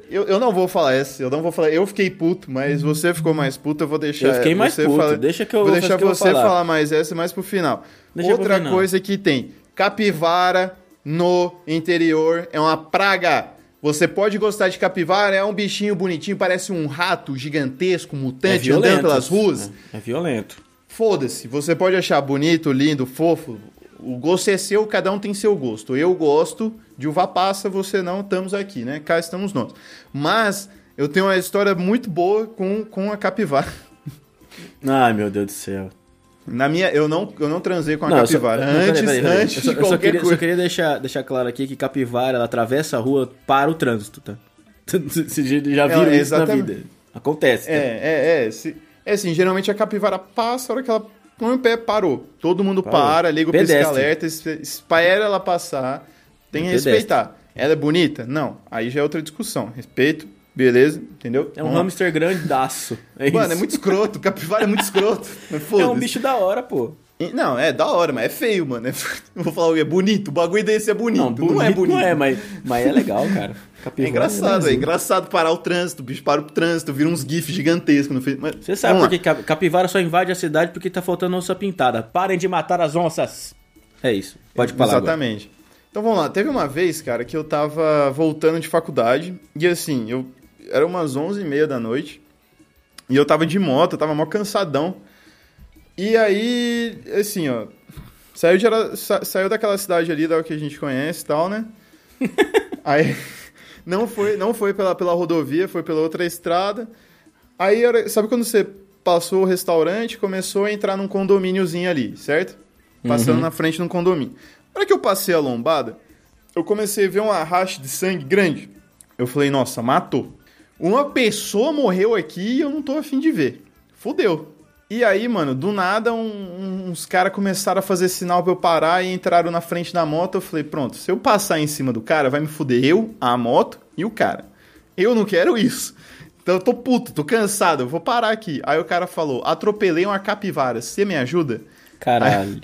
Eu, eu não vou falar essa, eu não vou falar. Eu fiquei puto, mas você ficou mais puto, eu vou deixar. Eu fiquei mais você puto, deixa que eu vou vou deixar você falar. falar mais essa mais pro final. Deixa Outra final. coisa que tem: capivara no interior é uma praga. Você pode gostar de capivara, é um bichinho bonitinho, parece um rato gigantesco, É mutante, andando pelas ruas. É, é violento. Foda-se, você pode achar bonito, lindo, fofo. O gosto é seu, cada um tem seu gosto. Eu gosto de uva passa, você não, estamos aqui, né? Cá estamos nós. Mas eu tenho uma história muito boa com, com a capivara. Ai, meu Deus do céu. Na minha, eu não, eu não transei com a Não, eu só- capivara. não, peraí, antes peraí, peraí. antes Eu só, de eu só qualquer queria, só coisa. queria deixar, deixar claro aqui que capivara, ela atravessa a rua para o trânsito, tá? Vocês já viram É, isso na vida. Acontece, tá? É, é, é. Se, é assim, geralmente a capivara passa, a hora que ela põe o pé, parou. Todo mundo Parou. para, liga o pisca-alerta, es- espera ela passar. Tem que respeitar. Ela é bonita? Não. Aí já é outra discussão. Respeito, beleza, entendeu? É um Vamos hamster grandaço. É Mano, isso. é muito escroto. Capivara é muito escroto. É um bicho da hora, pô. Não, é da hora, mas é feio, mano. É- vou falar, é bonito. O bagulho desse é bonito. Não, bonito, não é bonito. Não é, mas, mas é legal, cara. É Capivara engraçado, é legalzinho. engraçado parar o trânsito. O bicho para o trânsito, vira uns gifs gigantescos mas- Você sabe por que cap- capivara só invade a cidade porque tá faltando onça pintada. Parem de matar as onças. É isso. Pode falar agora. Exatamente. Então vamos lá. Teve uma vez, cara, que eu tava voltando de faculdade. E assim, eu era umas 11h30 da noite. E eu tava de moto, eu tava mó cansadão. E aí, assim, ó. Saiu, de, sa- saiu daquela cidade ali, da que a gente conhece e tal, né? aí. Não foi, não foi pela, pela rodovia, foi pela outra estrada. Aí, sabe quando você passou o restaurante, começou a entrar num condomíniozinho ali, certo? Passando na frente de um condomínio. Na hora que eu passei a lombada, eu comecei a ver um arraste de sangue grande. Eu falei, nossa, matou. Uma pessoa morreu aqui e eu não tô afim de ver. Fudeu. E aí, mano, do nada, um- uns caras começaram a fazer sinal pra eu parar e entraram na frente da moto. Eu falei, pronto, se eu passar em cima do cara, vai me fuder eu, a moto e o cara. Eu não quero isso. Então eu tô puto, tô cansado, eu vou parar aqui. Aí o cara falou, atropelei uma capivara, você me ajuda? Caralho.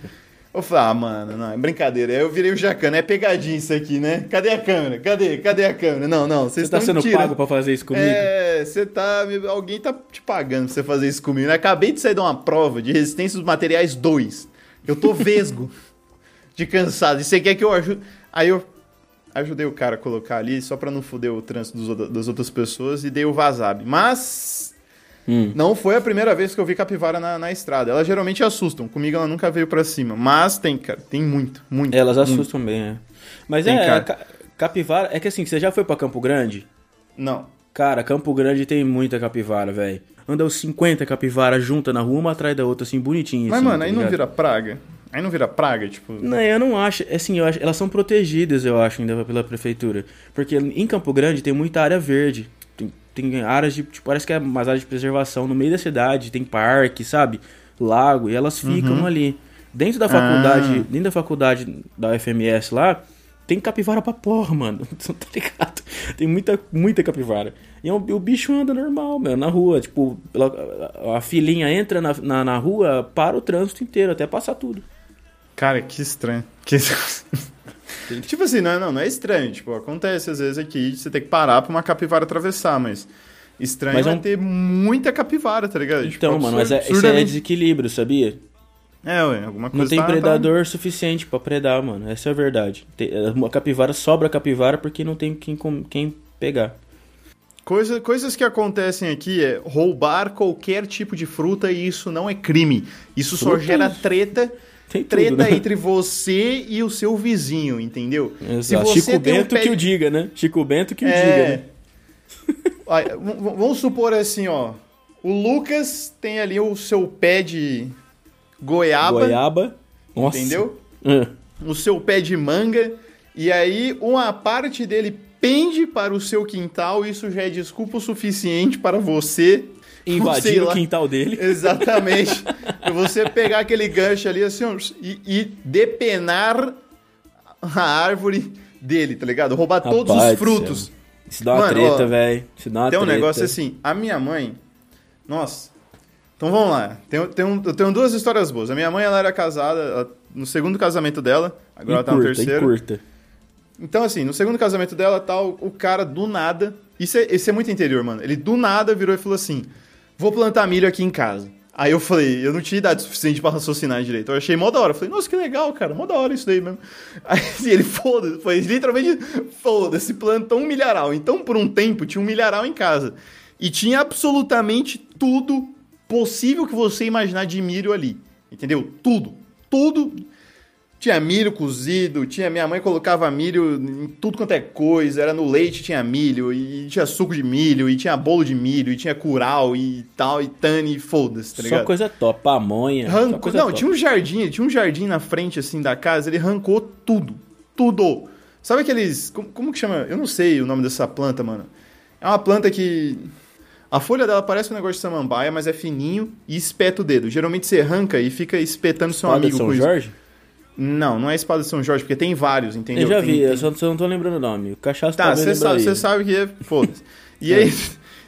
Eu falei, ah, mano, não, é brincadeira. Aí eu virei o Jacana, é pegadinha isso aqui, né? Cadê a câmera? Cadê? Cadê a câmera? Não, não, vocês Você tá estão sendo tirando. pago pra fazer isso comigo? É, você tá. Alguém tá te pagando pra você fazer isso comigo. Eu acabei de sair de uma prova de resistência dos materiais 2. Eu tô vesgo de cansado. E você quer que eu ajude. Aí eu ajudei o cara a colocar ali só pra não foder o trânsito dos das outras pessoas e dei o vazab. Mas. Hum. Não foi a primeira vez que eu vi capivara na, na estrada. Elas geralmente assustam. Comigo ela nunca veio pra cima. Mas tem, cara. Tem muito, muito. Elas muito. assustam bem, é. Mas Tem, é, capivara. É que assim, você já foi pra Campo Grande? Não. Cara, Campo Grande tem muita capivara, velho. Anda os 50 capivaras juntas na rua, uma atrás da outra, assim, bonitinha. Mas, assim, mano, tá aí não ligado? vira praga? Aí não vira praga, tipo. Não, eu não acho. Assim, eu acho, elas são protegidas, eu acho, ainda pela prefeitura. Porque em Campo Grande tem muita área verde. Tem, áreas de. Tipo, parece que é umas áreas de preservação no meio da cidade, tem parque, sabe? Lago, e elas ficam ali. Dentro da faculdade, Ah. dentro da faculdade da FMS lá, tem capivara pra porra, mano. Tá ligado? Tem muita, muita capivara. E é um- o bicho anda normal, meu, na rua. Tipo, a, a filinha entra na, na, na rua, para o trânsito inteiro, até passar tudo. Cara, que estranho. Que... tipo assim, não, é- não, não é estranho. Tipo, acontece às vezes aqui você tem que parar pra uma capivara atravessar, mas estranho Mas é é um- ter muita capivara, tá ligado? Então, Tipo, mano, mas é, isso é desequilíbrio, sabia? É, ué, alguma coisa Não tem tá- tá- predador suficiente pra predar, mano. Essa é a verdade. Tem, uma capivara sobra capivara porque não tem quem, quem pegar. Coisa, coisas que acontecem aqui é roubar qualquer tipo de fruta e isso não é crime. Isso só Fruta? gera treta. Tem tudo, Treta né? entre você e o seu vizinho, entendeu? Exato. Chico tem um Bento pé que o diga, né? Chico Bento que o É. diga, né? Vamos supor assim, ó. O Lucas tem ali o seu pé de goiaba, Goiaba. Nossa. entendeu? Ah, O seu pé de manga. E aí, uma parte dele pende para o seu quintal. Isso já é desculpa o suficiente para você. Invadir o quintal dele. Exatamente. Pra você pegar aquele gancho ali assim e, e depenar a árvore dele, tá ligado? Roubar todos Rapaz os do frutos. Isso dá uma Mano, treta, velho. Isso dá uma Tem um treta. negócio assim, a minha mãe. Nossa. Então vamos lá. Tem, tem um- eu tenho duas histórias boas. A minha mãe, ela era casada ela- no segundo casamento dela, agora ela tá no curta, terceiro. curta. Então, assim, no segundo casamento dela, tal, o cara do nada. Isso é, isso é muito interior, mano. Ele do nada virou e falou assim: Vou plantar milho aqui em casa. Aí eu falei, eu não tinha idade suficiente pra raciocinar direito. Eu achei mó da hora. Eu falei, nossa, que legal, cara, mó da hora isso daí mesmo. Aí assim, ele, foda foi literalmente, foda-se, plantou um milharal. Então, por um tempo, tinha um milharal em casa. E tinha absolutamente tudo possível que você imaginar de milho ali. Entendeu? Tudo. Tudo. Tinha milho cozido, tinha minha mãe colocava milho em tudo quanto é coisa, era no leite tinha milho, e tinha suco de milho, e tinha bolo de milho, e tinha curau e tal, e tane, e foda-se, tá ligado? Só coisa top. Pamonha. coisa não, top. tinha um jardim, tinha um jardim na frente assim da casa, ele arrancou tudo, tudo. Sabe aqueles, como, como que chama? Eu não sei o nome dessa planta, mano. É uma planta que a folha dela parece um negócio de samambaia, mas é fininho e espeta o dedo. Geralmente você arranca e fica espetando seu Espada amigo São com isso. Não, não é espada de São Jorge, porque tem vários, entendeu? Eu já Tem- vi, tem- eu só, só não tô lembrando o nome. O cachaço Tá, você sabe, você sabe que é. Foda-se. E aí.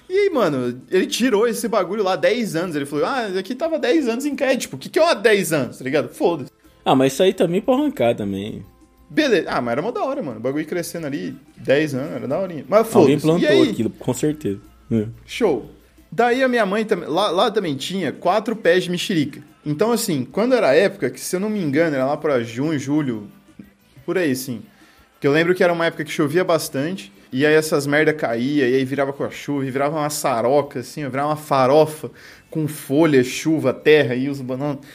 E aí, mano, ele tirou esse bagulho lá 10 anos. Ele falou, ah, aqui tava 10 anos em crédito. Tipo, o que, que é uma 10 anos, tá ligado? Foda-se. Ah, mas isso aí também pode arrancar também. Beleza. Ah, mas era uma da hora, mano. O bagulho crescendo ali, 10 anos, era da horinha. Mas Alguém foda-se. E plantou aí, aquilo, com certeza. É. show. Daí a minha mãe também. Lá, lá também tinha quatro pés de mexerica. Então, assim, quando era a época, que se eu não me engano, era lá pra junho, julho, por aí, sim. Que eu lembro que era uma época que chovia bastante. E aí essas merda caía, e aí virava com a chuva, e virava uma saroca, assim, virava uma farofa com folha, chuva, terra e os bananos.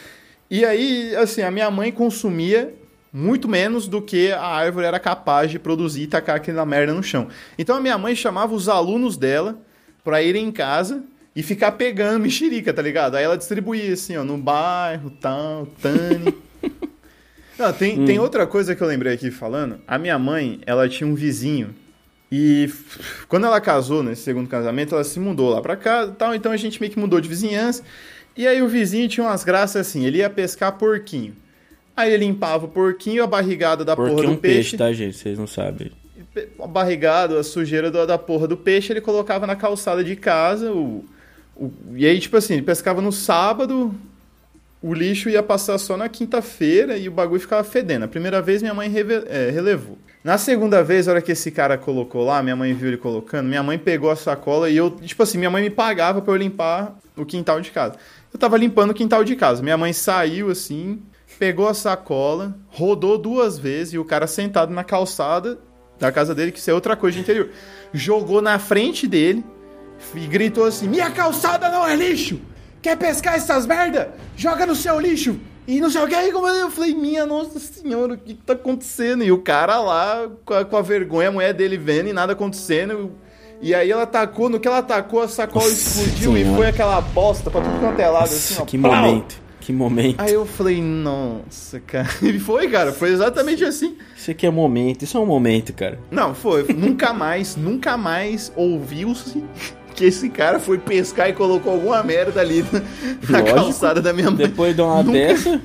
E aí, assim, a minha mãe consumia muito menos do que a árvore era capaz de produzir e tacar aquela merda no chão. Então a minha mãe chamava os alunos dela pra irem em casa e ficar pegando mexerica, tá ligado? Aí ela distribuía assim, ó, no bairro, tal, Tani. Não, tem, tem outra coisa que eu lembrei aqui falando. A minha mãe, ela tinha um vizinho. E quando ela casou, nesse segundo casamento, ela se mudou lá pra casa e tal. Então a gente meio que mudou de vizinhança. E aí o vizinho tinha umas graças assim. Ele ia pescar porquinho. Aí ele limpava o porquinho, a barrigada da Porque porra é do um peixe, peixe. tá, gente? Vocês não sabem. A barrigada, a sujeira da, da porra do peixe, ele colocava na calçada de casa. O, o- e aí, tipo assim, ele pescava no sábado, o lixo ia passar só na quinta-feira e o bagulho ficava fedendo. A primeira vez minha mãe reve- é, relevou. Na segunda vez, a hora que esse cara colocou lá, minha mãe viu ele colocando, minha mãe pegou a sacola e eu, tipo assim, minha mãe me pagava pra eu limpar o quintal de casa. Eu tava limpando o quintal de casa. Minha mãe saiu assim, pegou a sacola, rodou duas vezes e o cara sentado na calçada da casa dele, que isso é outra coisa de interior, jogou na frente dele e gritou assim: Minha calçada não é lixo! Quer pescar essas merda? Joga no seu lixo! E não sei o que. Aí como eu falei, minha nossa senhora, o que, que tá acontecendo? E o cara lá, com a, com a vergonha, a mulher dele vendo e nada acontecendo. E aí ela tacou, no que ela tacou, a sacola Nossa explodiu e Senhora. foi aquela bosta pra tudo quanto é lado, assim, ó. que plau! momento. Que momento. Aí eu falei, nossa, cara. E foi, cara, foi exatamente assim. Isso aqui é momento. Isso é um momento, cara. Não, foi. nunca mais, nunca mais ouviu-se que esse cara foi pescar e colocou alguma merda ali na, Lógico. calçada da minha mãe. Depois de uma Nunca- dessa.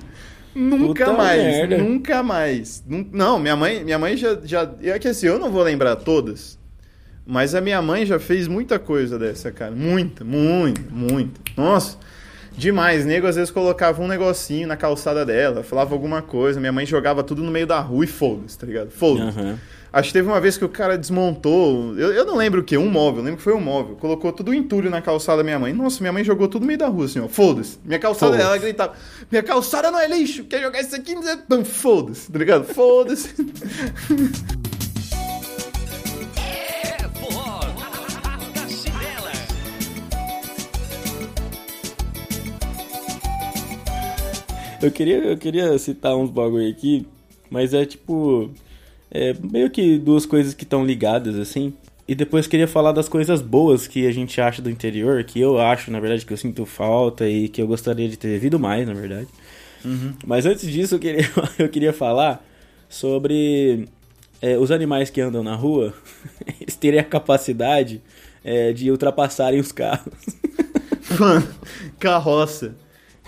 Nunca mais, merda. nunca mais. Não, minha mãe, minha mãe já, já. É que assim, eu não vou lembrar todas, mas a minha mãe já fez muita coisa dessa, cara. Muita, muita, muita. Nossa, demais. Nego às vezes colocava um negocinho na calçada dela, falava alguma coisa. Minha mãe jogava tudo no meio da rua e foda-se, tá ligado? Foda-se. Aham. Acho que teve uma vez que o cara desmontou. Eu, eu não lembro o que, um móvel, lembro que foi um móvel. Colocou tudo o entulho na calçada da minha mãe. Nossa, minha mãe jogou tudo no meio da rua, assim, ó. Foda-se. Minha calçada, Foda-se. ela gritava: Minha calçada não é lixo, quer jogar isso aqui? Foda-se, tá ligado? Foda-se. Eu queria, eu queria citar uns bagulho aqui, mas é tipo. É meio que duas coisas que estão ligadas, assim. E depois queria falar das coisas boas que a gente acha do interior, que eu acho, na verdade, que eu sinto falta e que eu gostaria de ter vivido mais, na verdade. Mas antes disso, eu queria, eu queria falar sobre é, os animais que andam na rua, eles terem a capacidade é, de ultrapassarem os carros. Mano, carroça.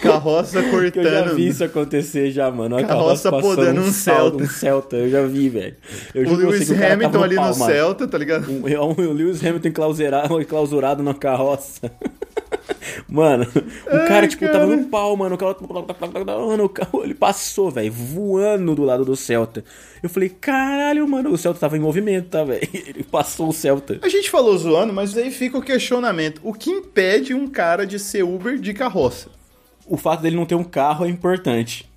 Carroça Que eu já cortando. vi isso acontecer já, mano. Uma Carroça passando podando um Celta. Um Celta, eu já vi, velho. O Lewis Hamilton tava ali no mano. Celta, tá ligado? Um, é um, o Lewis Hamilton enclausurado, enclausurado na carroça. Mano, o Ai, cara, tipo, tava cara. no pau, mano. O cara, mano, o carro, ele passou, velho, voando do lado do Celta. Eu falei, caralho, mano, o Celta tava em movimento, tá, velho? Ele passou o Celta. A gente falou zoando, mas aí fica o questionamento. O que impede um cara de ser Uber de carroça? O fato dele não ter um carro é importante.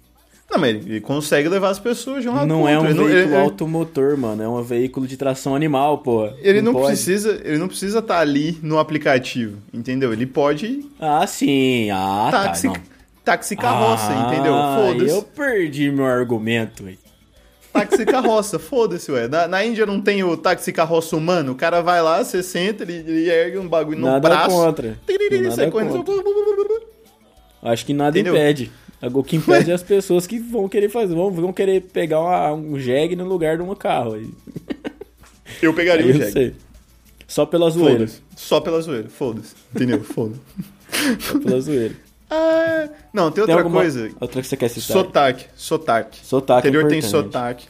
Não, mas ele, consegue levar as pessoas de um lado Não é um. Ele veículo ele- automotor, mano. É um veículo de tração animal, pô. Ele não, pode. precisa, ele não precisa estar ali no aplicativo, entendeu? Ele pode Ah, sim. Ah, táxi, tá. Não. táxi carroça, Ah, entendeu? Foda-se. Eu perdi meu argumento, velho. Táxi carroça, foda-se, ué. Na, na Índia não tem o táxi carroça humano. O cara vai lá, você senta, ele, ele ergue um bagulho no Nada braço. contra. tiriri, Nada sai correndo. Acho que nada Entendeu? impede. O que impede é as pessoas que vão querer fazer, vão, vão querer pegar uma- um jegue no lugar de um carro. Aí, Eu pegaria aí o eu jegue. sei. Só pela zoeira. Só pela zoeira, foda-se. Entendeu? Foda-se. Só pela zoeira. Ah, não, tem Tem outra alguma coisa. outra que você quer citar? Sotaque, sotaque. Sotaque é interior tem sotaque.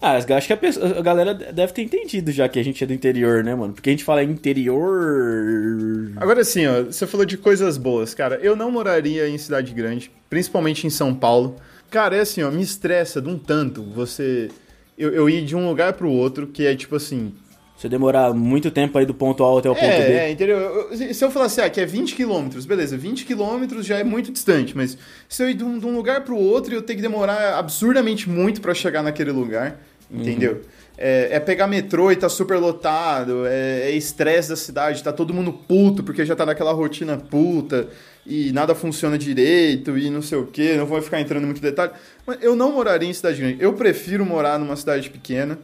Ah, acho que a, pessoa- a galera deve ter entendido já que a gente é do interior, né, mano? Porque a gente fala interior. Agora sim, ó, você falou de coisas boas, cara. Eu não moraria em cidade grande, principalmente em São Paulo. Cara, é assim, ó, me estressa de um tanto você. Eu, eu ir de um lugar pro outro, que é tipo assim. Se demorar muito tempo aí do ponto A até o ponto B. É, é, entendeu? Eu- eu- se eu falar assim, ah, que é 20 quilômetros, beleza, 20 quilômetros já é muito distante, mas se eu ir de um, de um lugar pro outro, eu tenho que demorar absurdamente muito pra chegar naquele lugar, entendeu? É, é pegar metrô e tá super lotado, é é estresse da cidade, tá todo mundo puto porque já tá naquela rotina puta e nada funciona direito e não sei o que, não vou ficar entrando em muito detalhe. Mas eu não moraria em cidade grande, eu prefiro morar numa cidade pequena,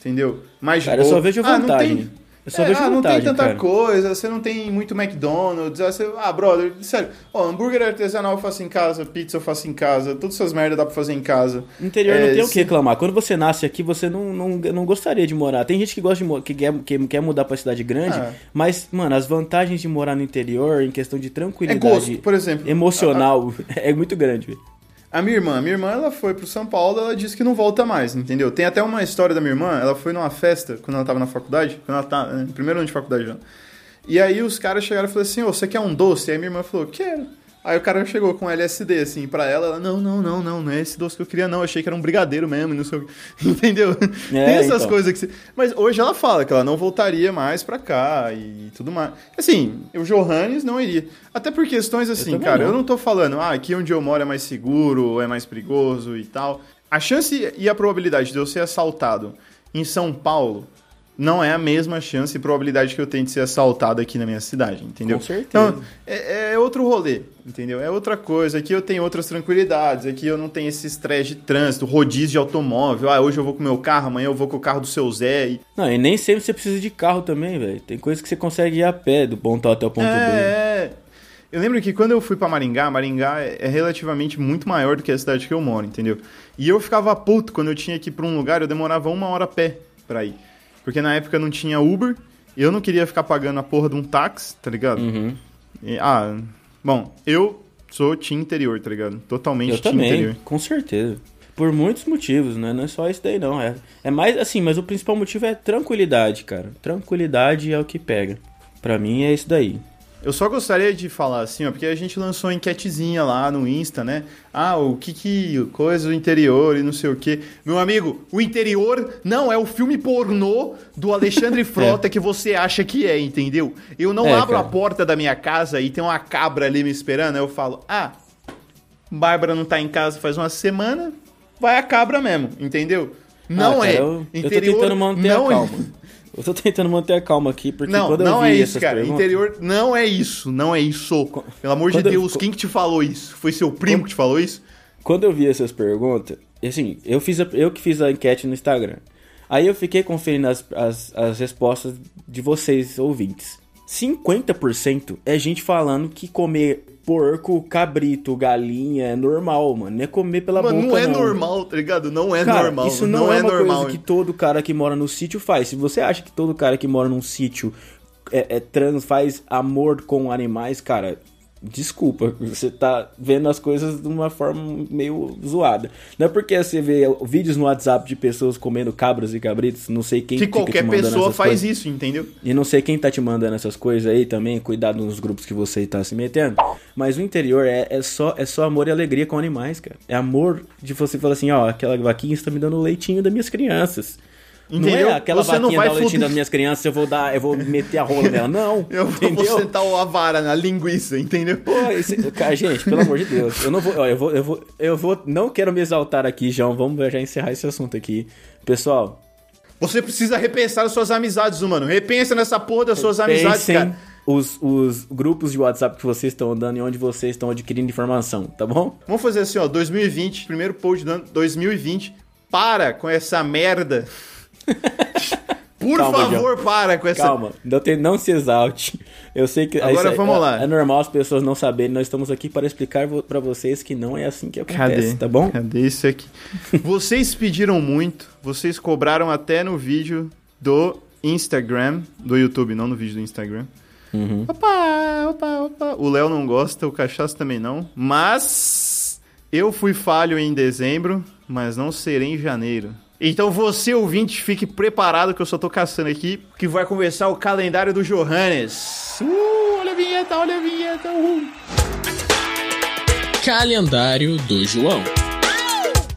entendeu? Mais Cara, eu só vejo Ah, não vantagem. tem- Eu só é, vejo ah, não tem vantagem, tanta cara. coisa, você não tem muito McDonald's. você- ah, brother, sério. Ó, hambúrguer artesanal eu faço em casa, pizza eu faço em casa, todas essas merdas dá pra fazer em casa. No interior É, não tem o se- que reclamar. Quando você nasce aqui, você não, não, não gostaria de morar. Tem gente que gosta de que quer, que quer mudar pra cidade grande, Ah. mas, mano, as vantagens de morar no interior em questão de É tranquilidade gosto, por exemplo. emocional é muito grande, velho. A, minha irmã, minha irmã, ela foi pro São Paulo, ela disse que não volta mais, entendeu? Tem até uma história da minha irmã, ela foi numa festa quando ela tava na faculdade, quando ela tá, né, primeiro ano de faculdade já. E aí os caras chegaram e falaram assim, ô, você quer um doce? Aí minha irmã falou, quero. Aí o cara chegou com LSD, assim, pra ela, ela, não, não, não, não, não é esse doce que eu queria, não, eu achei que era um brigadeiro mesmo, não sei o que. Entendeu? Tem essas então. coisas que você... Mas hoje ela fala que ela não voltaria mais pra cá e tudo mais. Assim, o Johannes não iria. Até por questões assim, também cara, não. eu não tô falando, ah, aqui onde eu moro é mais seguro, é mais perigoso e tal. A chance e a probabilidade de eu ser assaltado em São Paulo não é a mesma chance e probabilidade que eu tenho de ser assaltado aqui na minha cidade, entendeu? Com certeza. Então, é, é outro rolê, entendeu? É outra coisa. Aqui eu tenho outras tranquilidades, aqui eu não tenho esse estresse de trânsito, rodízio de automóvel. Ah, hoje eu vou com o meu carro, amanhã eu vou com o carro do seu Zé. E... Não, e nem sempre você precisa de carro também, velho. Tem coisa que você consegue ir a pé do ponto A até o ponto B. É, eu lembro que quando eu fui pra Maringá, Maringá é é relativamente muito maior do que a cidade que eu moro, entendeu? E eu ficava puto quando eu tinha que ir pra um lugar, eu demorava uma hora a pé pra ir. Porque na época não tinha Uber, eu não queria ficar pagando a porra de um táxi, tá ligado? Uhum. E- ah, bom, eu sou team interior, tá ligado? Totalmente Eu team também, interior. com certeza. Por muitos motivos, né? Não é só isso daí, não. É, é mais assim, mas o principal motivo é tranquilidade, cara. Tranquilidade é o que pega. Pra mim é isso daí. Eu só gostaria de falar assim, ó, porque a gente lançou uma enquetezinha lá no Insta, né? Ah, o que que coisa do interior e não sei o quê. Meu amigo, o interior não é o filme pornô do Alexandre Frota que você acha que é, entendeu? Eu não É, abro cara. a porta da minha casa e tem uma cabra ali me esperando, aí eu falo: "Ah, Bárbara não tá em casa faz uma semana, vai a cabra mesmo", entendeu? Não Ah, é. cara, Eu, eu tô interior tentando manter não a é- calma. Eu tô tentando manter a calma aqui, porque Não, quando eu não vi é isso, essas cara. perguntas- Interior não é isso, não é isso. Pelo amor de quando eu- Deus, quem que te falou isso? Foi seu primo que te falou isso? Quando eu vi essas perguntas, assim, eu, fiz a- eu que fiz a enquete no Instagram. Aí eu fiquei conferindo as, as, as respostas de vocês, ouvintes. 50% é gente falando que comer porco, cabrito, galinha é normal, mano. Não é comer pela Mano, boca, não é normal, tá ligado? Não é Cara, normal. isso não, é, uma normal. coisa que todo cara que mora no sítio faz. Se você acha que todo cara que mora num sítio é, é trans, faz amor com animais, cara, desculpa, você tá vendo as coisas de uma forma meio zoada. Não é porque você vê vídeos no WhatsApp de pessoas comendo cabras e cabritos, não sei quem Que fica te qualquer pessoa faz coisas. isso, entendeu? E não sei quem tá te mandando essas coisas aí também, cuidado nos grupos que você tá se metendo. Mas o interior é, é só, é só amor e alegria com animais, cara. É amor de você falar assim, ó, aquela vaquinha está me dando o leitinho das minhas crianças. Entendeu? Não é aquela Você não vaquinha vai dá o leitinho foder- das minhas crianças, eu vou dar, eu vou meter a rola nela. Não, Eu vou entendeu? sentar a vara na linguiça, entendeu? Pô, esse- cara, gente, pelo amor de Deus, eu não vou, ó, eu vou, eu vou, eu vou, não quero me exaltar aqui, João, vamos já encerrar esse assunto aqui. Pessoal, Você precisa repensar as suas amizades, mano. Repensa nessa porra das suas amizades, cara. os, os grupos de WhatsApp que vocês estão andando e onde vocês estão adquirindo informação, tá bom? Vamos fazer assim, ó, 2020, primeiro post do ano 2020. Para com essa merda. Por Calma, favor, para com essa. Calma, não, tem, não se exalte. Eu sei que Agora isso é- vamos é, lá. É normal as pessoas não saberem. Nós estamos aqui para explicar pra vocês que não é assim que acontece, Cadê? tá bom? Cadê isso aqui? vocês pediram muito, vocês cobraram até no vídeo do Instagram, do YouTube, não no vídeo do Instagram. Uhum. Opa, opa, opa. O Léo não gosta, o Cachaço também não. Mas eu fui falho em dezembro, mas não serei em janeiro. Então você, ouvinte, fique preparado que eu só tô caçando aqui, que vai começar o calendário do Johannes. Uh, olha a vinheta, olha a vinheta. Uh. Calendário do João.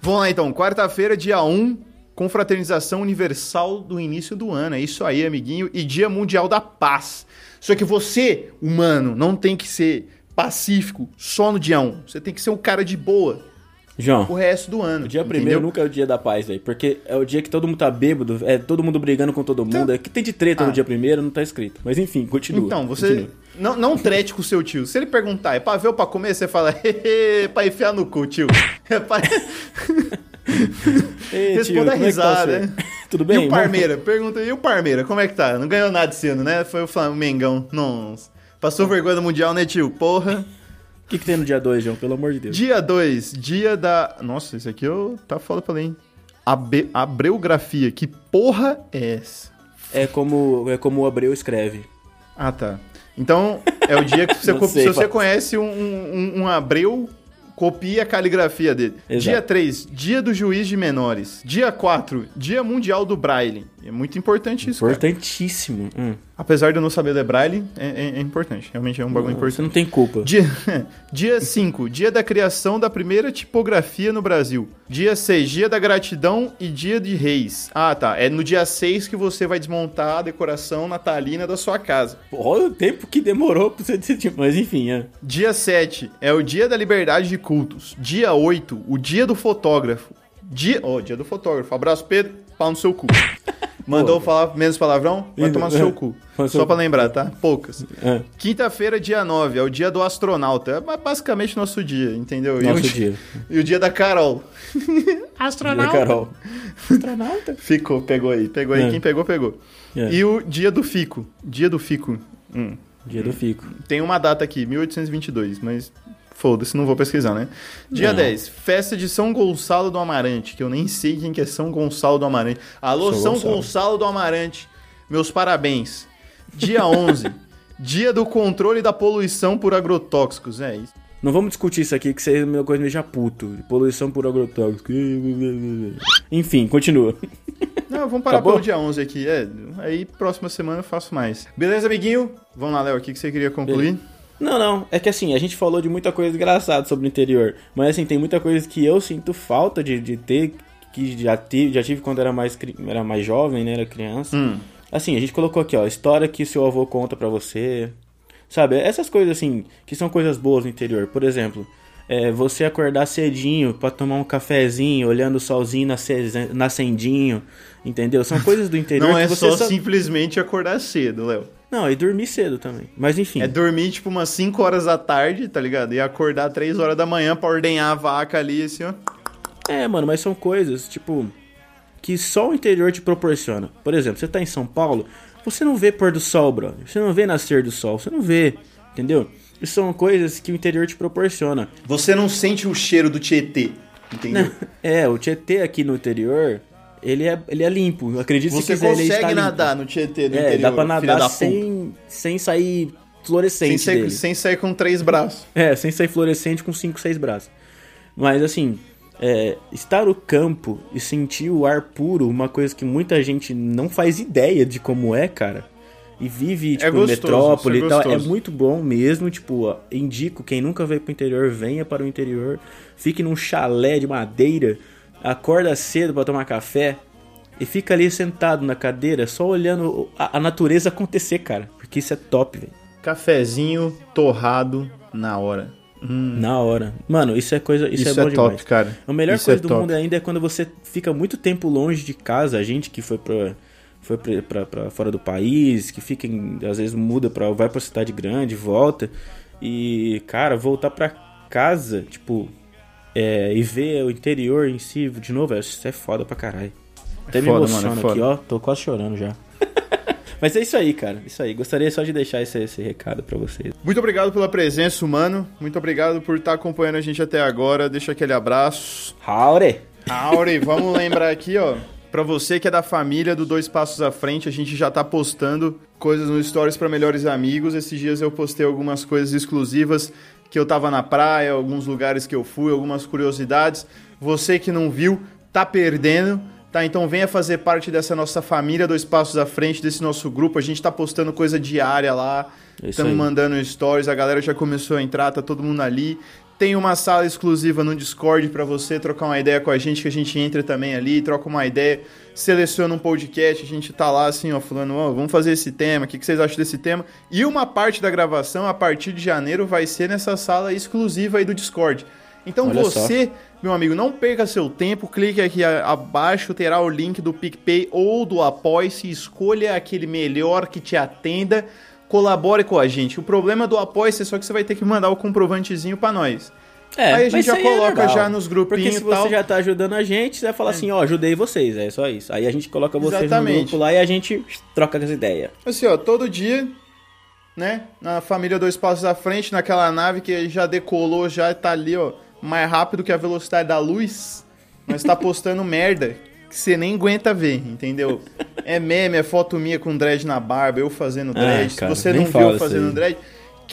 Vamos lá então, quarta-feira, dia 1, confraternização universal do início do ano. É isso aí, amiguinho. E dia mundial da paz. Só que você, humano, não tem que ser pacífico só no dia 1. Você tem que ser um cara de boa João, o resto do ano. o dia entendeu? primeiro nunca é o dia da paz, velho. Porque é o dia que todo mundo tá bêbado, é todo mundo brigando com todo mundo. É que tem de treta Ah. no dia primeiro, não tá escrito. Mas enfim, continua. Então, você continua. não, não trete com o seu tio. Se ele perguntar, é pra ver ou pra comer, você fala, hehe, pra enfiar no cu, tio. É pra... Ei, tio, Responda a como é tá risada, você? né? Tudo bem? E o Parmeira? Pergunta, e o Parmeira, como é que tá? Não ganhou nada esse ano, né? Foi o Flamengão. Nossa. Passou vergonha no Mundial, né, tio? Porra. O que, que tem no dia 2, João? Pelo amor de Deus. Dia 2, dia da... Nossa, esse aqui eu... tá foda pra ler, hein? Abe... Abreografia. Que porra é essa? É como, é como o Abreu escreve. Ah, tá. Então, é o dia que você, co- sei, se você conhece um, um, um Abreu, copie a caligrafia dele. Exato. Dia 3, dia do juiz de menores. Dia 4, dia mundial do braille. É muito importante isso. Importantíssimo. Hum. Apesar de eu não saber ler braille, é, é- é importante. Realmente é um bagulho Você importante. não tem culpa. Dia, dia 5, dia da criação da primeira tipografia no Brasil. Dia 6, dia da gratidão e dia de reis. Ah, tá. É no dia 6 que você vai desmontar a decoração natalina da sua casa. Olha o tempo que demorou pra você decidir. Mas enfim, é. Dia 7 é o dia da liberdade de cultos. Dia 8, o dia do fotógrafo. Dia, oh, dia do fotógrafo. Abraço, Pedro. Pau no seu cu. Mandou falar menos palavrão? Vai tomar no seu cu. No seu Só pra cu. lembrar, tá? Poucas. é. Quinta-feira, dia 9, é o dia do astronauta. É ba- basicamente nosso dia, entendeu? E Nosso o dia. E o dia da Carol. Dia, Carol. Astronauta. Ficou, pegou aí. Pegou aí. É. Quem pegou, pegou. É. E o dia do fico. Dia do fico. Hum. Dia do Fico. Tem uma data aqui, 1822, mas foda-se, não vou pesquisar, né? Dia Não. 10, festa de São Gonçalo do Amarante, que eu nem sei quem que é São Gonçalo do Amarante. Alô, São São Gonçalo. Gonçalo. do Amarante, meus parabéns. Dia 11, dia do controle da poluição por agrotóxicos, é isso. Não vamos discutir isso aqui, que isso é uma coisa meio já puto. Poluição por agrotóxico. Enfim, continua. Não, vamos parar Acabou? pelo dia 11 aqui, é. Aí próxima semana eu faço mais. Beleza, amiguinho? Vamos lá, Léo, o que que você queria concluir? Não, não. É que assim, a gente falou de muita coisa engraçada sobre o interior. Mas assim, tem muita coisa que eu sinto falta de, de ter, que já tive, já tive quando era mais, era mais jovem, né? Era criança. Hum. Assim, a gente colocou aqui, ó, história que seu avô conta pra você. Sabe, essas coisas assim, que são coisas boas no interior. Por exemplo, é, você acordar cedinho pra tomar um cafezinho, olhando o solzinho nasce- nascendinho, entendeu? São coisas do interior Não é só sa- simplesmente acordar cedo, Léo. Não, e dormir cedo também. Mas enfim. É dormir, tipo, umas 5 horas da tarde, tá ligado? E acordar 3 horas da manhã pra ordenhar a vaca ali, assim, ó. É, mano, mas são coisas, tipo, que só o interior te proporciona. Por exemplo, você tá em São Paulo, você não vê pôr do sol, brother. Você não vê nascer do sol, você não vê, entendeu? Isso são coisas que o interior te proporciona. Você não sente o cheiro do Tietê, entendeu? É, o Tietê aqui no interior, ele é, ele é limpo. Acredito que Você se quiser, ele está consegue limpo. nadar no Tietê do É, interior, dá pra nadar sem, sem sair fluorescente Sem sair, sem sair com três braços. É, sem ser fluorescente com 5, 6 braços. Mas assim, é, estar no campo e sentir o ar puro, uma coisa que muita gente não faz ideia de como é, cara. E vive, tipo, em gostoso, metrópole é e tal. É muito bom mesmo, tipo, ó, indico, quem nunca veio pro interior, venha para o interior. Fique num chalé de madeira, acorda cedo para tomar café e fica ali sentado na cadeira, só olhando a, a natureza acontecer, cara. Porque isso é top, velho. Cafezinho torrado na hora. Hum, Na hora. Mano, isso é coisa. Isso, isso é é, bom top, demais. cara. A melhor Isso coisa é do top. mundo ainda é quando você fica muito tempo longe de casa. A gente que foi pra, foi pra, pra, pra fora do país, que fica, em- às vezes muda pra. vai pra cidade grande, volta. E, cara, voltar pra casa, tipo. É, e ver o interior em si de novo, isso é foda pra caralho. Até me foda, emociono mano, é aqui, ó. Tô quase chorando já. Mas é isso aí, cara. Isso aí. Gostaria só de deixar esse, esse recado pra vocês. Muito obrigado pela presença, humano. Muito obrigado por estar acompanhando a gente até agora. Deixa aquele abraço. Howdy! Auri, vamos lembrar aqui, ó. Pra você que é da família do Dois Passos à Frente, a gente já tá postando coisas no Stories pra melhores amigos. Esses dias eu postei algumas coisas exclusivas que eu tava na praia, alguns lugares que eu fui, algumas curiosidades. Você que não viu, tá perdendo. Tá, então venha fazer parte dessa nossa família Dois Passos à Frente, desse nosso grupo. A gente tá postando coisa diária lá. É Estamos aí. mandando stories, a galera já começou a entrar, tá todo mundo ali. Tem uma sala exclusiva no Discord pra você trocar uma ideia com a gente, que a gente entra também ali, troca uma ideia, seleciona um podcast, a gente tá lá assim, ó, falando, ó, vamos fazer esse tema, o que, que vocês acham desse tema? E uma parte da gravação, a partir de janeiro, vai ser nessa sala exclusiva aí do Discord. Então Olha só. você, meu amigo, não perca seu tempo, clique aqui abaixo, terá o link do PicPay ou do Apoia-se, escolha aquele melhor que te atenda, colabore com a gente. O problema do Apoia-se é só que você vai ter que mandar o comprovantezinho pra nós. É, Aí a gente mas já é coloca legal. já nos grupinhos Porque se você tal. já tá ajudando a gente, você vai falar assim, ó, ajudei vocês, é só isso. Aí a gente coloca vocês Exatamente. no grupo lá e a gente troca as ideias. Assim, ó, todo dia, né, na família Dois Passos à Frente, naquela nave que já decolou, já tá ali, ó, mais rápido que a velocidade da luz, nós tá postando merda que você nem aguenta ver, entendeu? É meme, é foto minha com dread na barba, eu fazendo dread. Ah, cara, Se você não viu fazendo dread,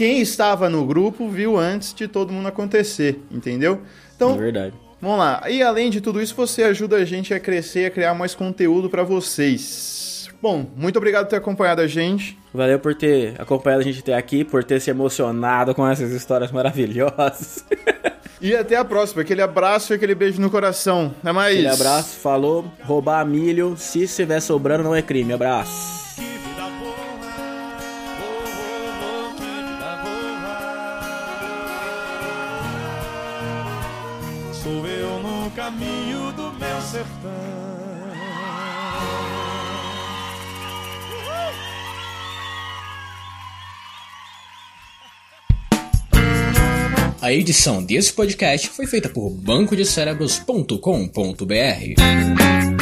quem estava no grupo viu antes de todo mundo acontecer, entendeu? Então, É verdade. Vamos lá. E além de tudo isso, você ajuda a gente a crescer, a criar mais conteúdo pra vocês. Bom, muito obrigado por ter acompanhado a gente. Valeu por ter acompanhado a gente até aqui, por ter se emocionado com essas histórias maravilhosas. E até a próxima. Aquele abraço e aquele beijo no coração. Até mais. Aquele abraço, falou, roubar milho, se estiver sobrando não é crime. Abraço. Sertão. A edição desse podcast foi feita por bancodecerebros.com.br.